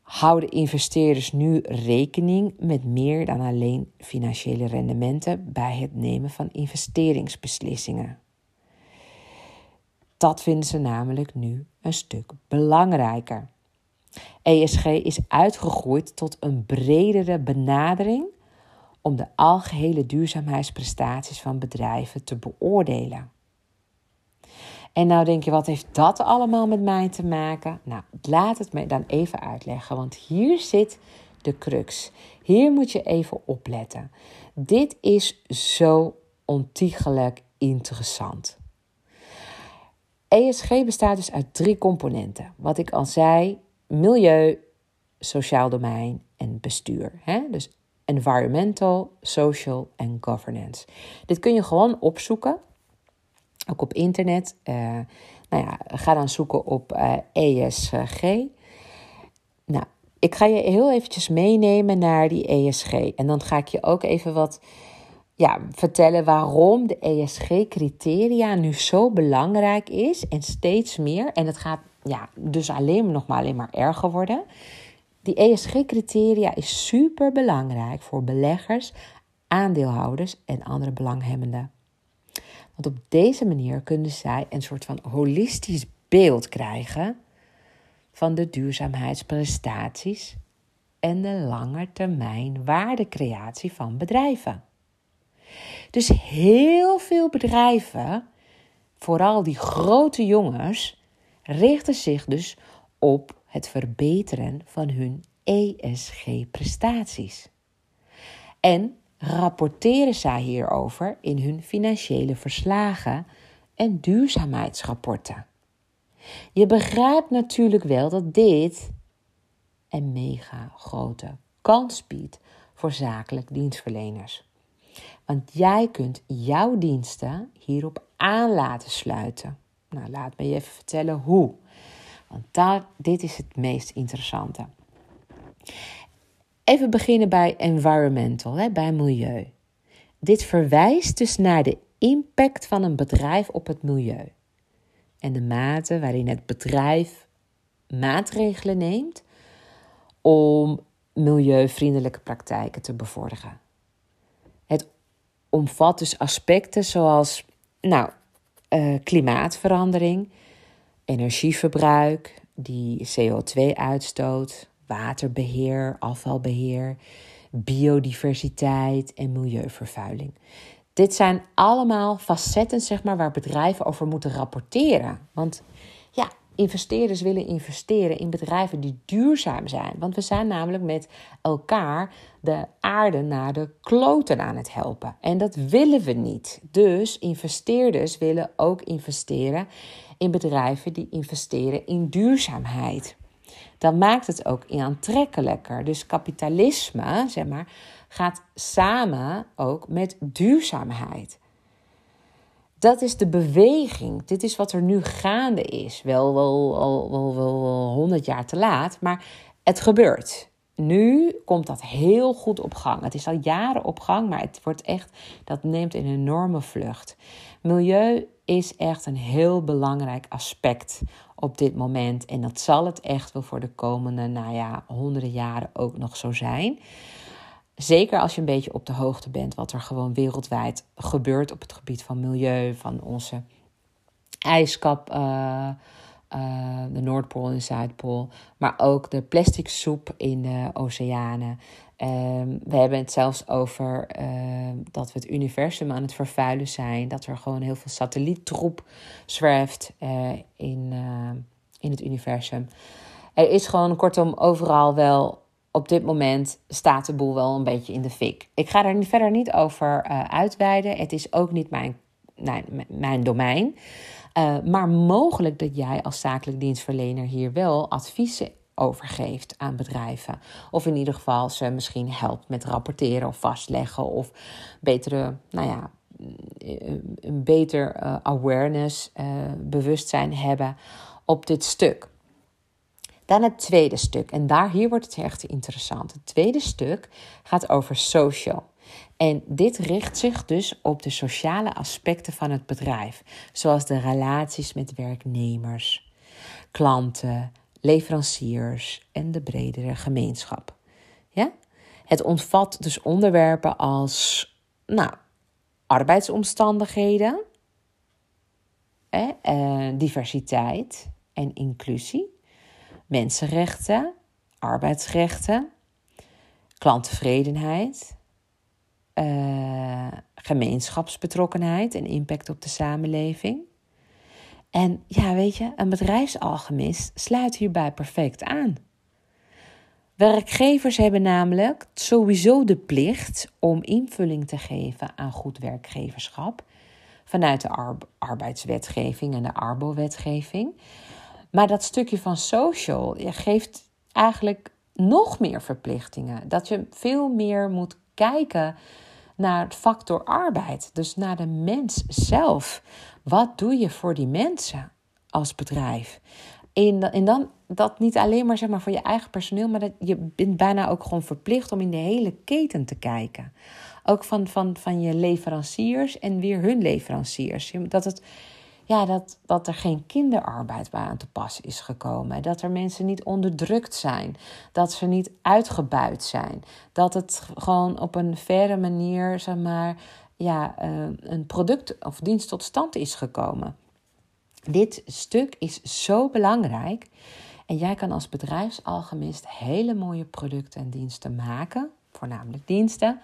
houden investeerders nu rekening met meer dan alleen financiële rendementen bij het nemen van investeringsbeslissingen. Dat vinden ze namelijk nu een stuk belangrijker. ESG is uitgegroeid tot een bredere benadering om de algehele duurzaamheidsprestaties van bedrijven te beoordelen. En nou denk je, wat heeft dat allemaal met mij te maken? Nou, laat het me dan even uitleggen, want hier zit de crux. Hier moet je even opletten. Dit is zo ontiegelijk interessant. ESG bestaat dus uit drie componenten. Wat ik al zei: milieu, sociaal domein en bestuur. Dus environmental, social en governance. Dit kun je gewoon opzoeken ook op internet. Uh, nou ja, ga dan zoeken op uh, eh, ESG. Nou, ik ga je heel eventjes meenemen naar die ESG. En dan ga ik je ook even wat ja, vertellen waarom de ESG-criteria nu zo belangrijk is. En steeds meer. En het gaat ja, dus alleen nog maar alleen maar erger worden. Die ESG-criteria is super belangrijk voor beleggers, aandeelhouders en andere belanghebbenden. Want op deze manier kunnen zij een soort van holistisch beeld krijgen van de duurzaamheidsprestaties en de langetermijn waardecreatie van bedrijven. Dus heel veel bedrijven, vooral die grote jongens, richten zich dus op het verbeteren van hun ESG-prestaties. En rapporteren zij hierover in hun financiële verslagen en duurzaamheidsrapporten. Je begrijpt natuurlijk wel dat dit een mega grote kans biedt voor zakelijk dienstverleners. Want jij kunt jouw diensten hierop aan laten sluiten. Nou, laat me je even vertellen hoe. Want daar, dit is het meest interessante. Even beginnen bij environmental, hè, bij milieu. Dit verwijst dus naar de impact van een bedrijf op het milieu en de mate waarin het bedrijf maatregelen neemt om milieuvriendelijke praktijken te bevorderen. Het omvat dus aspecten zoals nou, uh, klimaatverandering, energieverbruik, die CO2-uitstoot, waterbeheer, afvalbeheer, biodiversiteit en milieuvervuiling. Dit zijn allemaal facetten zeg maar, waar bedrijven over moeten rapporteren. Want ja, investeerders willen investeren in bedrijven die duurzaam zijn. Want we zijn namelijk met elkaar de aarde naar de kloten aan het helpen. En dat willen we niet. Dus investeerders willen ook investeren in bedrijven die investeren in duurzaamheid. Dan maakt het ook aantrekkelijker. Dus kapitalisme, zeg maar, gaat samen ook met duurzaamheid. Dat is de beweging. Dit is wat er nu gaande is. Wel, wel, wel, wel, wel 100 jaar te laat, maar het gebeurt. Nu komt dat heel goed op gang. Het is al jaren op gang, maar het wordt echt, dat neemt een enorme vlucht. Milieu is echt een heel belangrijk aspect op dit moment. En dat zal het echt wel voor de komende, nou ja, honderden jaren ook nog zo zijn. Zeker als je een beetje op de hoogte bent wat er gewoon wereldwijd gebeurt op het gebied van milieu, van onze ijskap, uh, uh, de Noordpool en Zuidpool, maar ook de plastic soep in de oceanen. Um, we hebben het zelfs over uh, dat we het universum aan het vervuilen zijn, dat er gewoon heel veel satelliettroep zwerft uh, in, in het universum. Er is gewoon kortom overal wel op dit moment staat de boel wel een beetje in de fik. Ik ga er verder niet over uh, uitweiden. Het is ook niet mijn, mijn, domein. Maar mogelijk dat jij als zakelijk dienstverlener hier wel adviezen over geeft aan bedrijven. Of in ieder geval ze misschien helpt met rapporteren of vastleggen. Of betere, nou ja, een beter uh, awareness, bewustzijn hebben op dit stuk. Dan het tweede stuk. En daar, hier wordt het echt interessant. Het tweede stuk gaat over social. En dit richt zich dus op de sociale aspecten van het bedrijf, zoals de relaties met werknemers, klanten, leveranciers en de bredere gemeenschap. Ja? Het omvat dus onderwerpen als nou, arbeidsomstandigheden, eh, diversiteit en inclusie mensenrechten, arbeidsrechten, klanttevredenheid, uh, gemeenschapsbetrokkenheid en impact op de samenleving. En ja, weet je, een bedrijfsalchemist sluit hierbij perfect aan. Werkgevers hebben namelijk sowieso de plicht om invulling te geven aan goed werkgeverschap vanuit de arbeidswetgeving en de Arbo-wetgeving. Maar dat stukje van social geeft eigenlijk nog meer verplichtingen. Dat je veel meer moet kijken naar het factor arbeid. Dus naar de mens zelf. Wat doe je voor die mensen als bedrijf? En, en dan dat niet alleen maar, zeg maar voor je eigen personeel, maar dat je bent bijna ook gewoon verplicht om in de hele keten te kijken. Ook van, van, van je leveranciers en weer hun leveranciers. Dat het ja, dat, dat er geen kinderarbeid bij aan te pas is gekomen. Dat er mensen niet onderdrukt zijn. Dat ze niet uitgebuit zijn. Dat het gewoon op een verre manier, zeg maar, ja, eh, een product of dienst tot stand is gekomen. Dit stuk is zo belangrijk. En jij kan als bedrijfsalchemist hele mooie producten en diensten maken, voornamelijk diensten,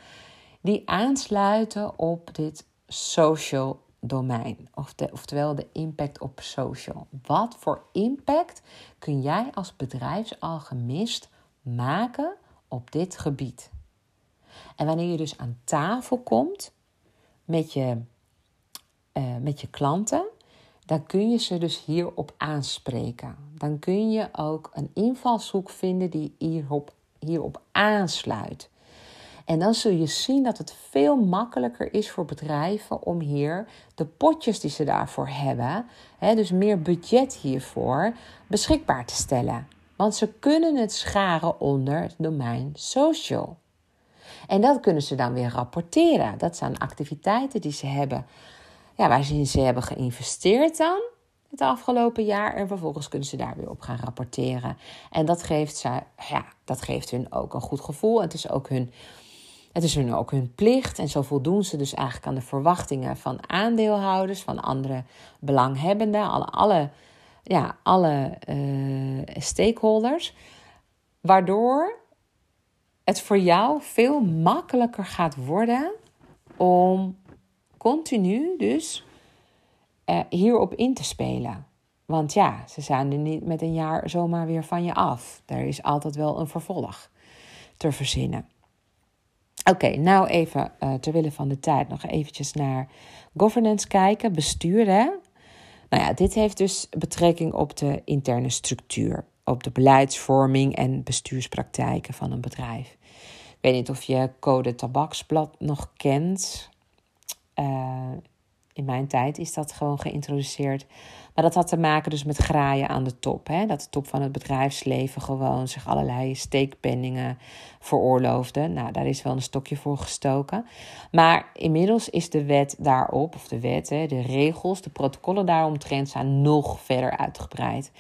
die aansluiten op dit social domein, oftewel de impact op social. Wat voor impact kun jij als bedrijfsalchemist maken op dit gebied? En wanneer je dus aan tafel komt met je, uh, met je klanten, dan kun je ze dus hierop aanspreken. Dan kun je ook een invalshoek vinden die hierop, hierop aansluit. En dan zul je zien dat het veel makkelijker is voor bedrijven om hier de potjes die ze daarvoor hebben, hè, dus meer budget hiervoor, beschikbaar te stellen. Want ze kunnen het scharen onder het domein social. En dat kunnen ze dan weer rapporteren. Dat zijn activiteiten die ze hebben, ja, waarin ze hebben geïnvesteerd dan het afgelopen jaar. En vervolgens kunnen ze daar weer op gaan rapporteren. En dat geeft, ze, ja, dat geeft hun ook een goed gevoel. Het is ook hun het is hun ook hun plicht en zo voldoen ze dus eigenlijk aan de verwachtingen van aandeelhouders, van andere belanghebbenden, alle, alle, ja, alle uh, stakeholders. Waardoor het voor jou veel makkelijker gaat worden om continu dus uh, hierop in te spelen. Want ja, ze zijn er niet met een jaar zomaar weer van je af. Er is altijd wel een vervolg te verzinnen. Oké, nou even uh, ter van de tijd nog eventjes naar governance kijken, bestuur. Hè? Nou ja, dit heeft dus betrekking op de interne structuur, op de beleidsvorming en bestuurspraktijken van een bedrijf. Ik weet niet of je Code Tabaksblad nog kent. Uh, in mijn tijd is dat gewoon geïntroduceerd. Maar dat had te maken dus met graaien aan de top. Hè? Dat de top van het bedrijfsleven gewoon zich allerlei steekpenningen veroorloofde. Nou, daar is wel een stokje voor gestoken. Maar inmiddels is de wet daarop, of de wet, hè, de regels, de protocollen daaromtrent zijn nog verder uitgebreid.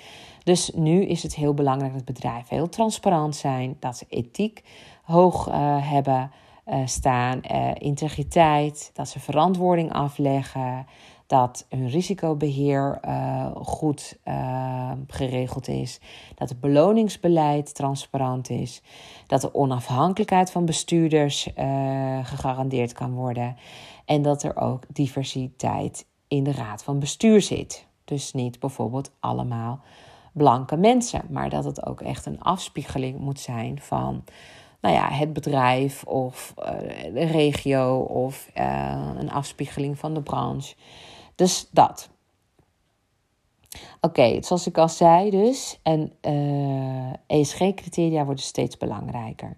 Dus nu is het heel belangrijk dat bedrijven heel transparant zijn, dat ze ethiek hoog uh, hebben uh, staan, uh, integriteit, dat ze verantwoording afleggen, dat hun risicobeheer goed geregeld is, dat het beloningsbeleid transparant is, dat de onafhankelijkheid van bestuurders gegarandeerd kan worden en dat er ook diversiteit in de raad van bestuur zit. Dus niet bijvoorbeeld allemaal blanke mensen, maar dat het ook echt een afspiegeling moet zijn van nou ja, het bedrijf of uh, de regio of uh, een afspiegeling van de branche. Dus dat. Oké, zoals ik al zei dus, en uh, eh, ESG-criteria worden steeds belangrijker.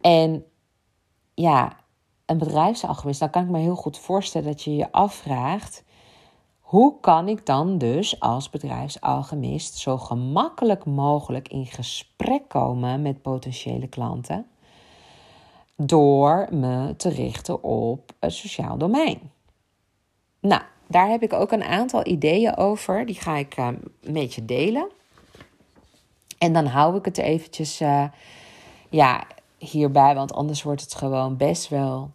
En ja, een bedrijfsalchemist, dan kan ik me heel goed voorstellen dat je je afvraagt... Hoe kan ik dan dus als bedrijfsalchemist zo gemakkelijk mogelijk in gesprek komen met potentiële klanten? Door me te richten op het sociaal domein. Nou, daar heb ik ook een aantal ideeën over. Die ga ik een beetje delen. En dan hou ik het eventjes uh, ja, hierbij, want anders wordt het gewoon best wel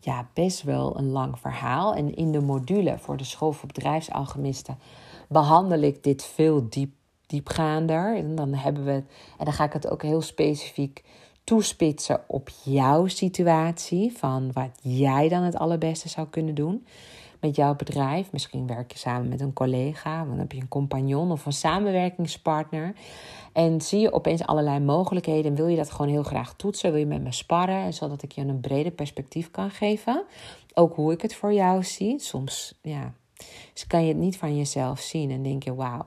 ja, best wel een lang verhaal. En in de module voor de school voor bedrijfsalchemisten behandel ik dit veel diep, diepgaander. En dan hebben we, en dan ga ik het ook heel specifiek toespitsen op jouw situatie. Van wat jij dan het allerbeste zou kunnen doen met jouw bedrijf. Misschien werk je samen met een collega, dan heb je een compagnon of een samenwerkingspartner. En zie je opeens allerlei mogelijkheden en wil je dat gewoon heel graag toetsen? Wil je met me sparren, zodat ik je een breder perspectief kan geven? Ook hoe ik het voor jou zie. Soms ja, dus kan je het niet van jezelf zien en denk je, wauw,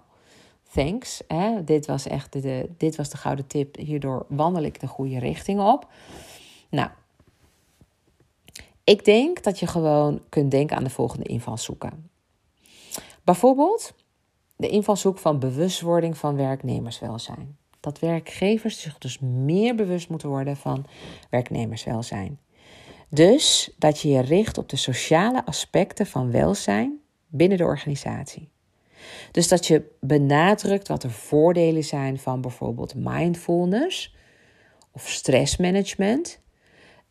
thanks. Hè? Dit was echt de, dit was de gouden tip. Hierdoor wandel ik de goede richting op. Nou, ik denk dat je gewoon kunt denken aan de volgende invalshoeken. Bijvoorbeeld de invalshoek van bewustwording van werknemerswelzijn. Dat werkgevers zich dus meer bewust moeten worden van werknemerswelzijn. Dus dat je je richt op de sociale aspecten van welzijn binnen de organisatie. Dus dat je benadrukt wat de voordelen zijn van bijvoorbeeld mindfulness of stressmanagement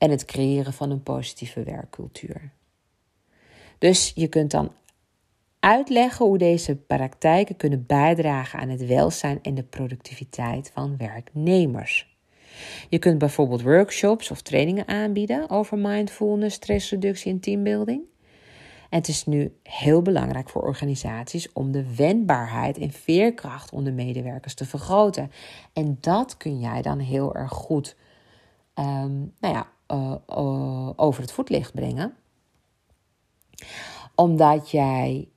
en het creëren van een positieve werkcultuur. Dus je kunt dan uitleggen hoe deze praktijken kunnen bijdragen aan het welzijn en de productiviteit van werknemers. Je kunt bijvoorbeeld workshops of trainingen aanbieden over mindfulness, stressreductie en teambuilding. Het is nu heel belangrijk voor organisaties om de wendbaarheid en veerkracht onder medewerkers te vergroten. En dat kun jij dan heel erg goed um, nou ja, uh, uh, over het voetlicht brengen. Omdat jij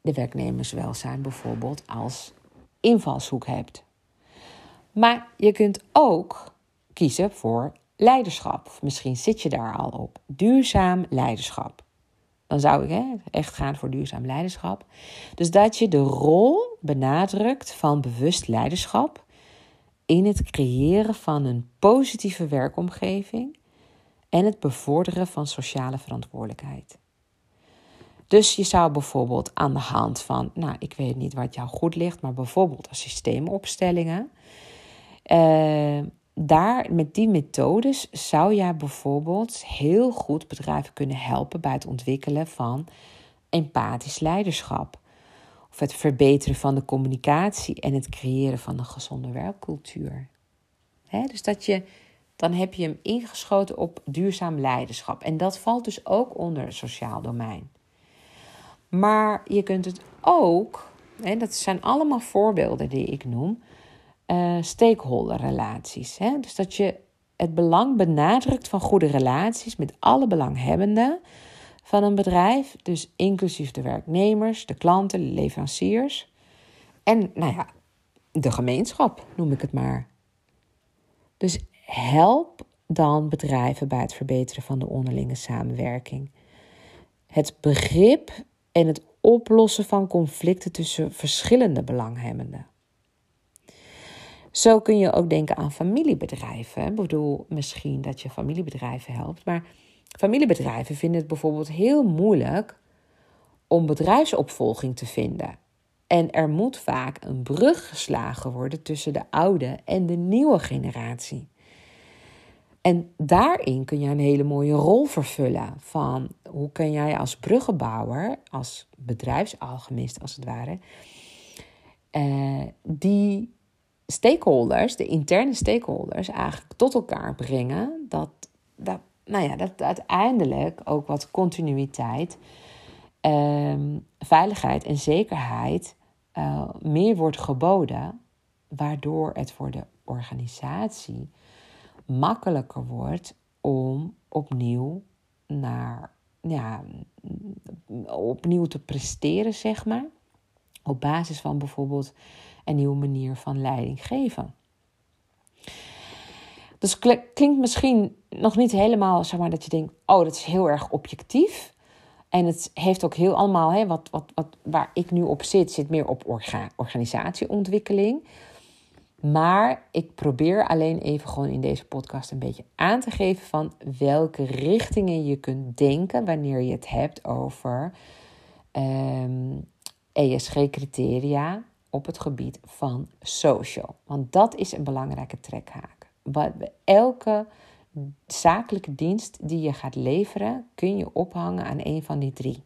de werknemerswelzijn bijvoorbeeld als invalshoek hebt. Maar je kunt ook kiezen voor leiderschap. Misschien zit je daar al op. Duurzaam leiderschap. Dan zou ik hè, echt gaan voor duurzaam leiderschap. Dus dat je de rol benadrukt van bewust leiderschap in het creëren van een positieve werkomgeving en het bevorderen van sociale verantwoordelijkheid. Dus je zou bijvoorbeeld aan de hand van, nou, ik weet niet wat jou goed ligt, maar bijvoorbeeld systeemopstellingen. Uh, daar, met die methodes zou jij bijvoorbeeld heel goed bedrijven kunnen helpen bij het ontwikkelen van empathisch leiderschap. Of het verbeteren van de communicatie en het creëren van een gezonde werkcultuur. dus dat je, dan heb je hem ingeschoten op duurzaam leiderschap. En dat valt dus ook onder het sociaal domein. Maar je kunt het ook En dat zijn allemaal voorbeelden die ik noem. Uh, stakeholderrelaties. Hè? Dus dat je het belang benadrukt van goede relaties met alle belanghebbenden van een bedrijf. Dus inclusief de werknemers, de klanten, de leveranciers. En nou ja, de gemeenschap noem ik het maar. Dus help dan bedrijven bij het verbeteren van de onderlinge samenwerking. Het begrip en het oplossen van conflicten tussen verschillende belanghebbenden. Zo kun je ook denken aan familiebedrijven. Ik bedoel, misschien dat je familiebedrijven helpt, maar familiebedrijven vinden het bijvoorbeeld heel moeilijk om bedrijfsopvolging te vinden. En er moet vaak een brug geslagen worden tussen de oude en de nieuwe generatie. En daarin kun je een hele mooie rol vervullen. Van hoe kun jij als bruggenbouwer, als bedrijfsalchemist als het ware, eh, die stakeholders, de interne stakeholders, eigenlijk tot elkaar brengen. Dat, dat, nou ja, dat uiteindelijk ook wat continuïteit, ehm, veiligheid en zekerheid uh, meer wordt geboden. Waardoor het voor de organisatie makkelijker wordt om opnieuw naar ja, opnieuw te presteren, zeg maar. Op basis van bijvoorbeeld een nieuwe manier van leiding geven. Dus klinkt misschien nog niet helemaal, zeg maar, dat je denkt: oh, dat is heel erg objectief. En het heeft ook heel allemaal, hè, wat, wat, wat, waar ik nu op zit, zit meer op organisatieontwikkeling. Maar ik probeer alleen even gewoon in deze podcast een beetje aan te geven van welke richtingen je kunt denken wanneer je het hebt over um, ehm, ESG-criteria op het gebied van social. Want dat is een belangrijke trekhaak. Elke zakelijke dienst die je gaat leveren, kun je ophangen aan een van die drie.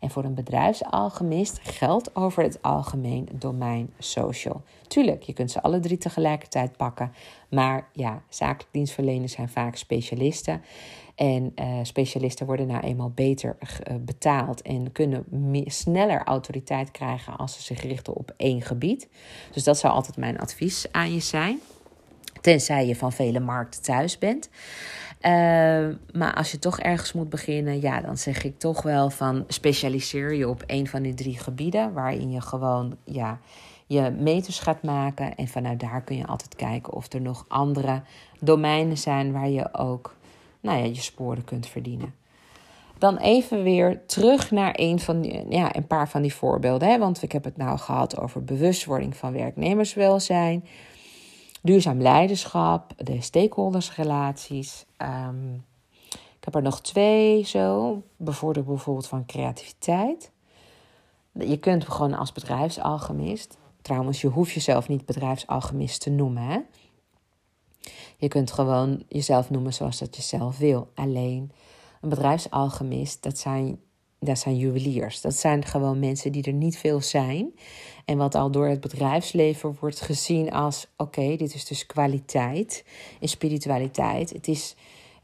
En voor een bedrijfsalchemist geldt over het algemeen domein social. Tuurlijk, je kunt ze alle drie tegelijkertijd pakken. Maar ja, zakelijk dienstverleners zijn vaak specialisten. En uh, specialisten worden nou eenmaal beter uh, betaald en kunnen meer, sneller autoriteit krijgen als ze zich richten op één gebied. Dus dat zou altijd mijn advies aan je zijn. Tenzij je van vele markten thuis bent. Uh, maar als je toch ergens moet beginnen, ja, dan zeg ik toch wel van specialiseer je op een van die drie gebieden. Waarin je gewoon ja, je meters gaat maken. En vanuit daar kun je altijd kijken of er nog andere domeinen zijn waar je ook nou ja, je sporen kunt verdienen. Dan even weer terug naar een, van die, ja, een paar van die voorbeelden. Hè? Want ik heb het nou gehad over bewustwording van werknemerswelzijn, duurzaam leiderschap, de stakeholdersrelaties. Um, ik heb er nog twee zo. Bevorderen bijvoorbeeld van creativiteit. Je kunt gewoon als bedrijfsalchemist. Trouwens, je hoeft jezelf niet bedrijfsalchemist te noemen. Hè? Je kunt gewoon jezelf noemen zoals dat je zelf wil. Alleen een bedrijfsalchemist, dat zijn, dat zijn juweliers. Dat zijn gewoon mensen die er niet veel zijn. En wat al door het bedrijfsleven wordt gezien als: oké, dit is dus kwaliteit en spiritualiteit. Het is,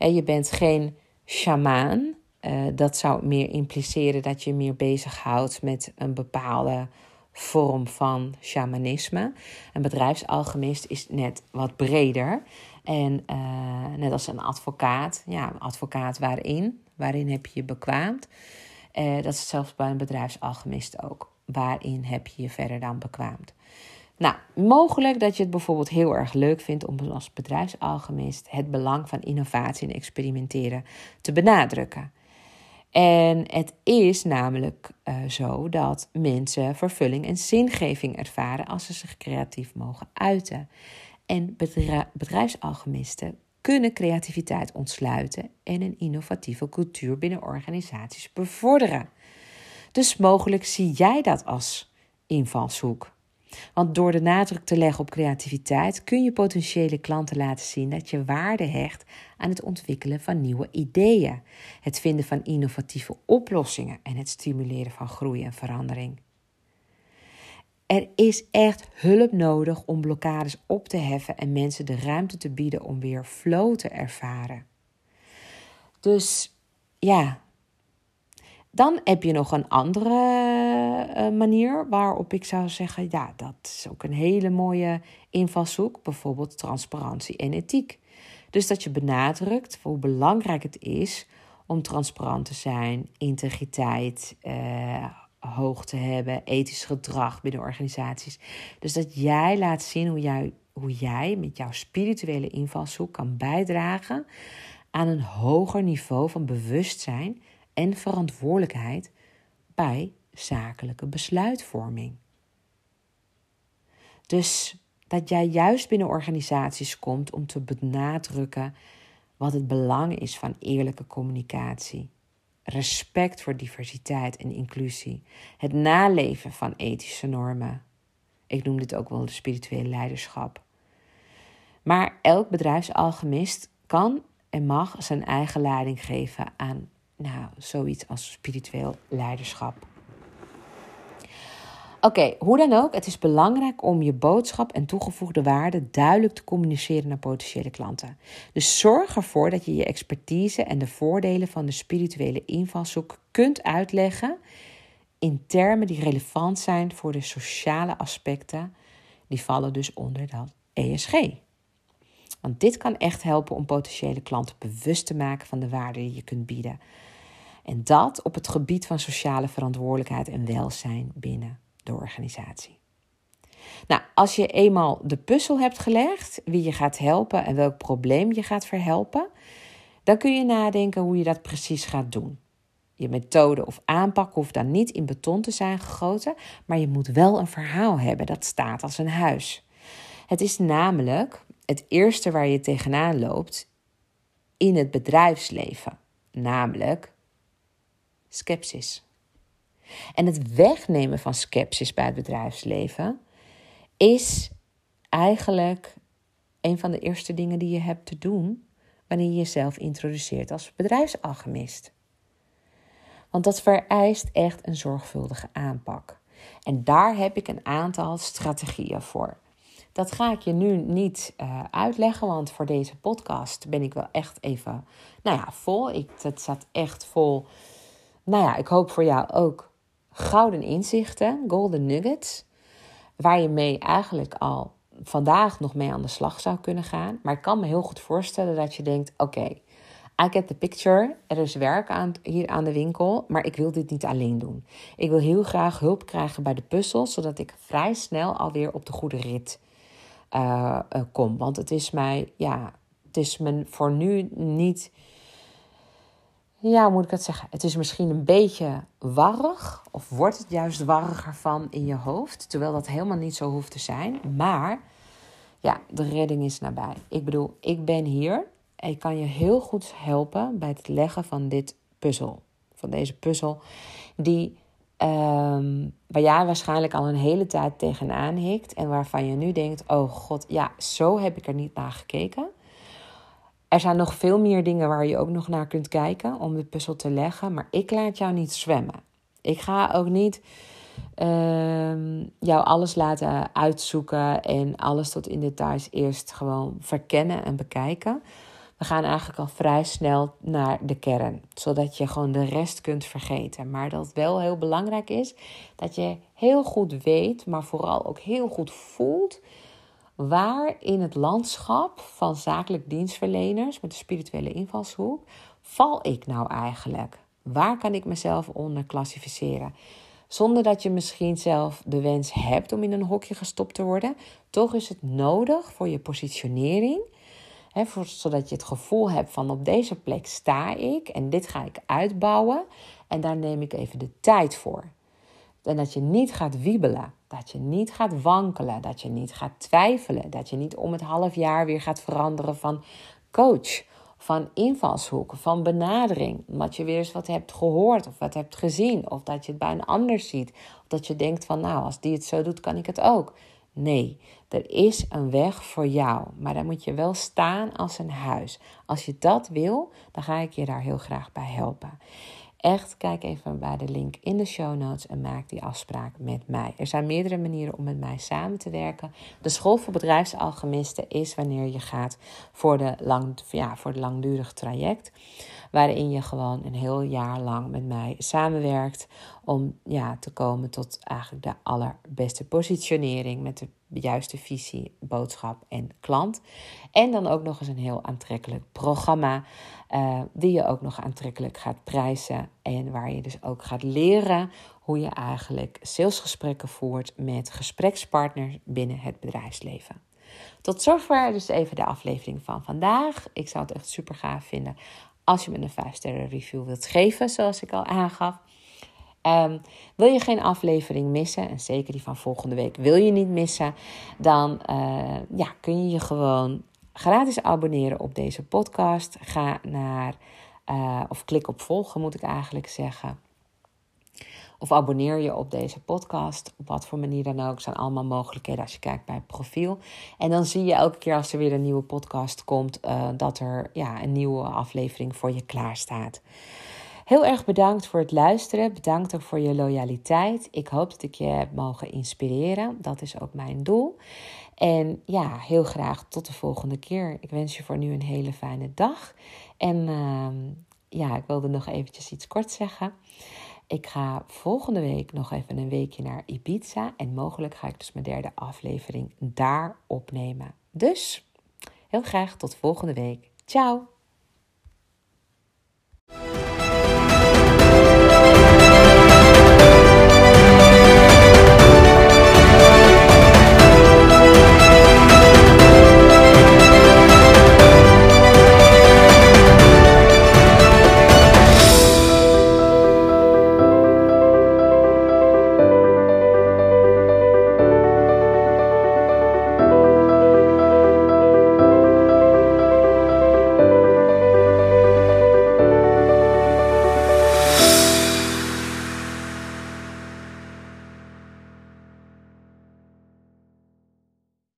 je bent geen shamaan. Uh, dat zou meer impliceren dat je meer bezighoudt met een bepaalde vorm van shamanisme. Een bedrijfsalchemist is net wat breder. En uh, net als een advocaat, ja, een advocaat waarin? Waarin heb je je bekwaamd? Uh, dat is zelfs bij een bedrijfsalchemist ook. Waarin heb je je verder dan bekwaamd? Nou, mogelijk dat je het bijvoorbeeld heel erg leuk vindt om als bedrijfsalchemist het belang van innovatie en experimenteren te benadrukken. En het is namelijk uh, zo dat mensen vervulling en zingeving ervaren als ze zich creatief mogen uiten. En bedrijfsalchemisten kunnen creativiteit ontsluiten en een innovatieve cultuur binnen organisaties bevorderen. Dus mogelijk zie jij dat als invalshoek. Want door de nadruk te leggen op creativiteit kun je potentiële klanten laten zien dat je waarde hecht aan het ontwikkelen van nieuwe ideeën, het vinden van innovatieve oplossingen en het stimuleren van groei en verandering. Er is echt hulp nodig om blokkades op te heffen en mensen de ruimte te bieden om weer flow te ervaren. Dus ja, Dan heb je nog een andere uh, manier waarop ik zou zeggen: ja, dat is ook een hele mooie invalshoek, bijvoorbeeld transparantie en ethiek. Dus dat je benadrukt hoe belangrijk het is om transparant te zijn, integriteit uh, hoog te hebben, ethisch gedrag binnen organisaties. Dus dat jij laat zien hoe jij, hoe jij met jouw spirituele invalshoek kan bijdragen aan een hoger niveau van bewustzijn en verantwoordelijkheid bij zakelijke besluitvorming. Dus dat jij juist binnen organisaties komt om te benadrukken wat het belang is van eerlijke communicatie. Respect voor diversiteit en inclusie. Het naleven van ethische normen. Ik noem dit ook wel de spirituele leiderschap. Maar elk bedrijfsalchemist kan en mag zijn eigen leiding geven aan nou, zoiets als spiritueel leiderschap. Oké, hoe dan ook, het is belangrijk om je boodschap en toegevoegde waarde duidelijk te communiceren naar potentiële klanten. Dus zorg ervoor dat je je expertise en de voordelen van de spirituele invalshoek kunt uitleggen in termen die relevant zijn voor de sociale aspecten. Die vallen dus onder dat ESG. Want dit kan echt helpen om potentiële klanten bewust te maken van de waarde die je kunt bieden. En dat op het gebied van sociale verantwoordelijkheid en welzijn binnen de organisatie. Nou, als je eenmaal de puzzel hebt gelegd, wie je gaat helpen en welk probleem je gaat verhelpen, dan kun je nadenken hoe je dat precies gaat doen. Je methode of aanpak hoeft dan niet in beton te zijn gegoten, maar je moet wel een verhaal hebben dat staat als een huis. Het is namelijk het eerste waar je tegenaan loopt in het bedrijfsleven, namelijk sceptisch. En het wegnemen van sceptisch bij het bedrijfsleven is eigenlijk een van de eerste dingen die je hebt te doen wanneer je jezelf introduceert als bedrijfsalchemist. Want dat vereist echt een zorgvuldige aanpak. En daar heb ik een aantal strategieën voor. Dat ga ik je nu niet uh, uitleggen, want voor deze podcast ben ik wel echt even, nou ja, vol. Ik, het staat echt vol. Nou ja, ik hoop voor jou ook gouden inzichten, golden nuggets, waar je mee eigenlijk al vandaag nog mee aan de slag zou kunnen gaan. Maar ik kan me heel goed voorstellen dat je denkt: oké, I get the picture. Er is werk aan, hier aan de winkel, maar ik wil dit niet alleen doen. Ik wil heel graag hulp krijgen bij de puzzel, zodat ik vrij snel alweer op de goede rit uh, kom. Want het is mij, ja, het is me voor nu niet ja, hoe moet ik het zeggen? Het is misschien een beetje warrig, of wordt het juist warriger van in je hoofd, terwijl dat helemaal niet zo hoeft te zijn. Maar ja, de redding is nabij. Ik bedoel, ik ben hier en ik kan je heel goed helpen bij het leggen van dit puzzel. Van deze puzzel, die, um, waar jij waarschijnlijk al een hele tijd tegenaan hikt en waarvan je nu denkt: oh god, ja, zo heb ik er niet naar gekeken. Er zijn nog veel meer dingen waar je ook nog naar kunt kijken om de puzzel te leggen. Maar ik laat jou niet zwemmen. Ik ga ook niet uh, jou alles laten uitzoeken en alles tot in details eerst gewoon verkennen en bekijken. We gaan eigenlijk al vrij snel naar de kern, zodat je gewoon de rest kunt vergeten. Maar dat wel heel belangrijk is dat je heel goed weet, maar vooral ook heel goed voelt waar in het landschap van zakelijk dienstverleners met de spirituele invalshoek val ik nou eigenlijk? Waar kan ik mezelf onder klassificeren? Zonder dat je misschien zelf de wens hebt om in een hokje gestopt te worden, toch is het nodig voor je positionering. Voor, zodat je het gevoel hebt van op deze plek sta ik en dit ga ik uitbouwen. En daar neem ik even de tijd voor. En dat je niet gaat wiebelen. Dat je niet gaat wankelen, dat je niet gaat twijfelen, dat je niet om het half jaar weer gaat veranderen van coach, van invalshoek, van benadering. Omdat je weer eens wat hebt gehoord of wat hebt gezien, of dat je het bij een ander ziet, of dat je denkt van nou, als die het zo doet, kan ik het ook. Nee, er is een weg voor jou, maar dan moet je wel staan als een huis. Als je dat wil, dan ga ik je daar heel graag bij helpen. Echt, kijk even bij de link in de show notes en maak die afspraak met mij. Er zijn meerdere manieren om met mij samen te werken. De school voor bedrijfsalchemisten is wanneer je gaat voor de, lang, ja, voor de langdurig traject. Waarin je gewoon een heel jaar lang met mij samenwerkt om ja, te komen tot eigenlijk de allerbeste positionering met de juiste visie, boodschap en klant. En dan ook nog eens een heel aantrekkelijk programma, uh, die je ook nog aantrekkelijk gaat prijzen. En waar je dus ook gaat leren hoe je eigenlijk salesgesprekken voert met gesprekspartners binnen het bedrijfsleven. Tot zover dus even de aflevering van vandaag. Ik zou het echt super gaaf vinden als je me een 5 sterren review wilt geven, zoals ik al aangaf. Um, wil je geen aflevering missen, en zeker die van volgende week wil je niet missen, dan uh, ja, kun je je gewoon gratis abonneren op deze podcast. Ga naar, uh, of klik op volgen moet ik eigenlijk zeggen. Of abonneer je op deze podcast, op wat voor manier dan ook. zijn allemaal mogelijkheden als je kijkt bij het profiel. En dan zie je elke keer als er weer een nieuwe podcast komt, uh, dat er ja, een nieuwe aflevering voor je klaar staat. Heel erg bedankt voor het luisteren. Bedankt ook voor je loyaliteit. Ik hoop dat ik je heb mogen inspireren. Dat is ook mijn doel. En ja, heel graag tot de volgende keer. Ik wens je voor nu een hele fijne dag. En uh, ja, ik wilde nog eventjes iets kort zeggen. Ik ga volgende week nog even een weekje naar Ibiza. En mogelijk ga ik dus mijn derde aflevering daar opnemen. Dus heel graag tot volgende week. Ciao!